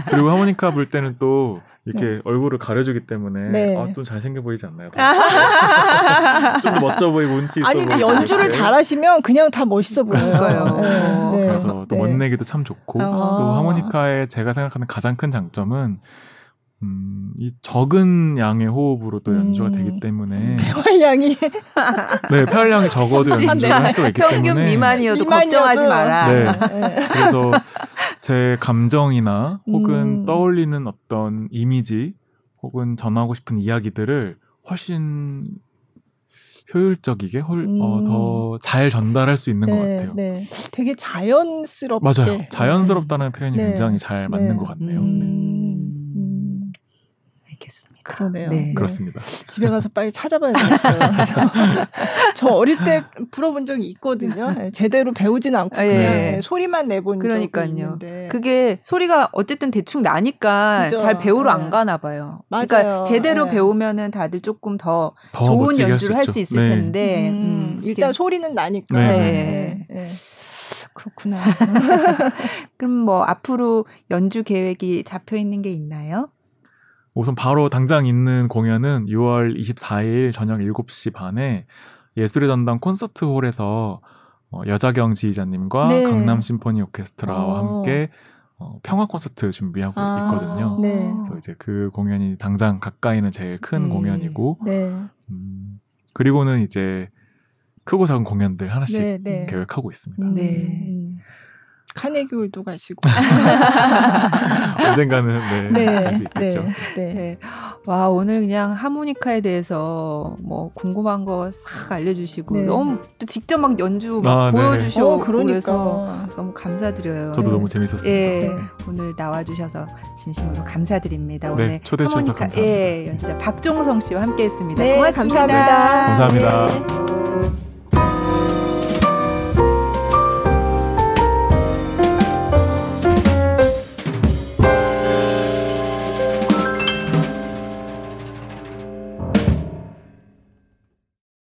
그리고 하모니카 불 때는 또 이렇게 네. 얼굴을 가려주기 때문에 네. 아, 좀 잘생겨 보이지 않나요? 좀 멋져 보이고 운치 있어 아니 연주를 잘하시면 그냥 다 멋있어 보여요. 네. 네. 그래서 또 멋내기도 참 좋고 아. 또 하모니카의 제가 생각하는 가장 큰 장점은 음, 이 적은 양의 호흡으로 또 연주가 음. 되기 때문에 폐활량이 네 폐활량이 적어도 연주를 할 수가 있기 평균 때문에 미만이어도, 미만이어도 걱정하지 마라. 네. 네. 그래서 제 감정이나 혹은 음. 떠올리는 어떤 이미지 혹은 전하고 싶은 이야기들을 훨씬 효율적이게 어, 음. 어, 더잘 전달할 수 있는 네, 것 같아요. 네. 되게 자연스럽게 맞아요. 자연스럽다는 표현이 네. 굉장히 잘 맞는 네. 것 같네요. 음. 그러네요. 네. 그렇습니다. 집에 가서 빨리 찾아봐야 되겠어요. 저 어릴 때 불어본 적이 있거든요. 네, 제대로 배우진 않고 아, 예. 그냥 예. 소리만 내본 그러니까요. 적이 있는데. 그게 소리가 어쨌든 대충 나니까 그죠? 잘 배우러 네. 안 가나 봐요. 맞아요. 그러니까 제대로 네. 배우면은 다들 조금 더, 더 좋은 연주를 할 수 있을 네. 텐데 음, 음, 일단 소리는 나니까. 네. 네. 그렇구나. 그럼 뭐 앞으로 연주 계획이 잡혀 있는 게 있나요? 우선 바로 당장 있는 공연은 6월 24일 저녁 7시 반에 예술의 전당 콘서트홀에서 어, 여자경 지휘자님과 네. 강남 심포니 오케스트라와 오. 어. 함께 어, 평화 콘서트 준비하고 아, 있거든요. 네. 그래서 이제 그 공연이 당장 가까이는 제일 큰 네. 공연이고, 네. 음, 그리고는 이제 크고 작은 공연들 하나씩 네, 네. 계획하고 있습니다. 네. 음. 카네기 홀도 가시고 언젠가는 네, 네, 갈수 있겠죠. 네, 네. 네. 와 오늘 그냥 하모니카에 대해서 뭐 궁금한 거 싹 알려주시고 네. 너무 또 직접 막 연주 막 아, 네. 보여주셔 어, 그러니까. 너무 감사드려요. 저도 너무 재밌었습니다. 예, 오늘 나와주셔서 진심으로 감사드립니다. 오늘 초대해 주셔서 감사합니다. 예, 연주자 박종성 씨와 함께했습니다. 고맙습니다. 감사합니다. 감사합니다.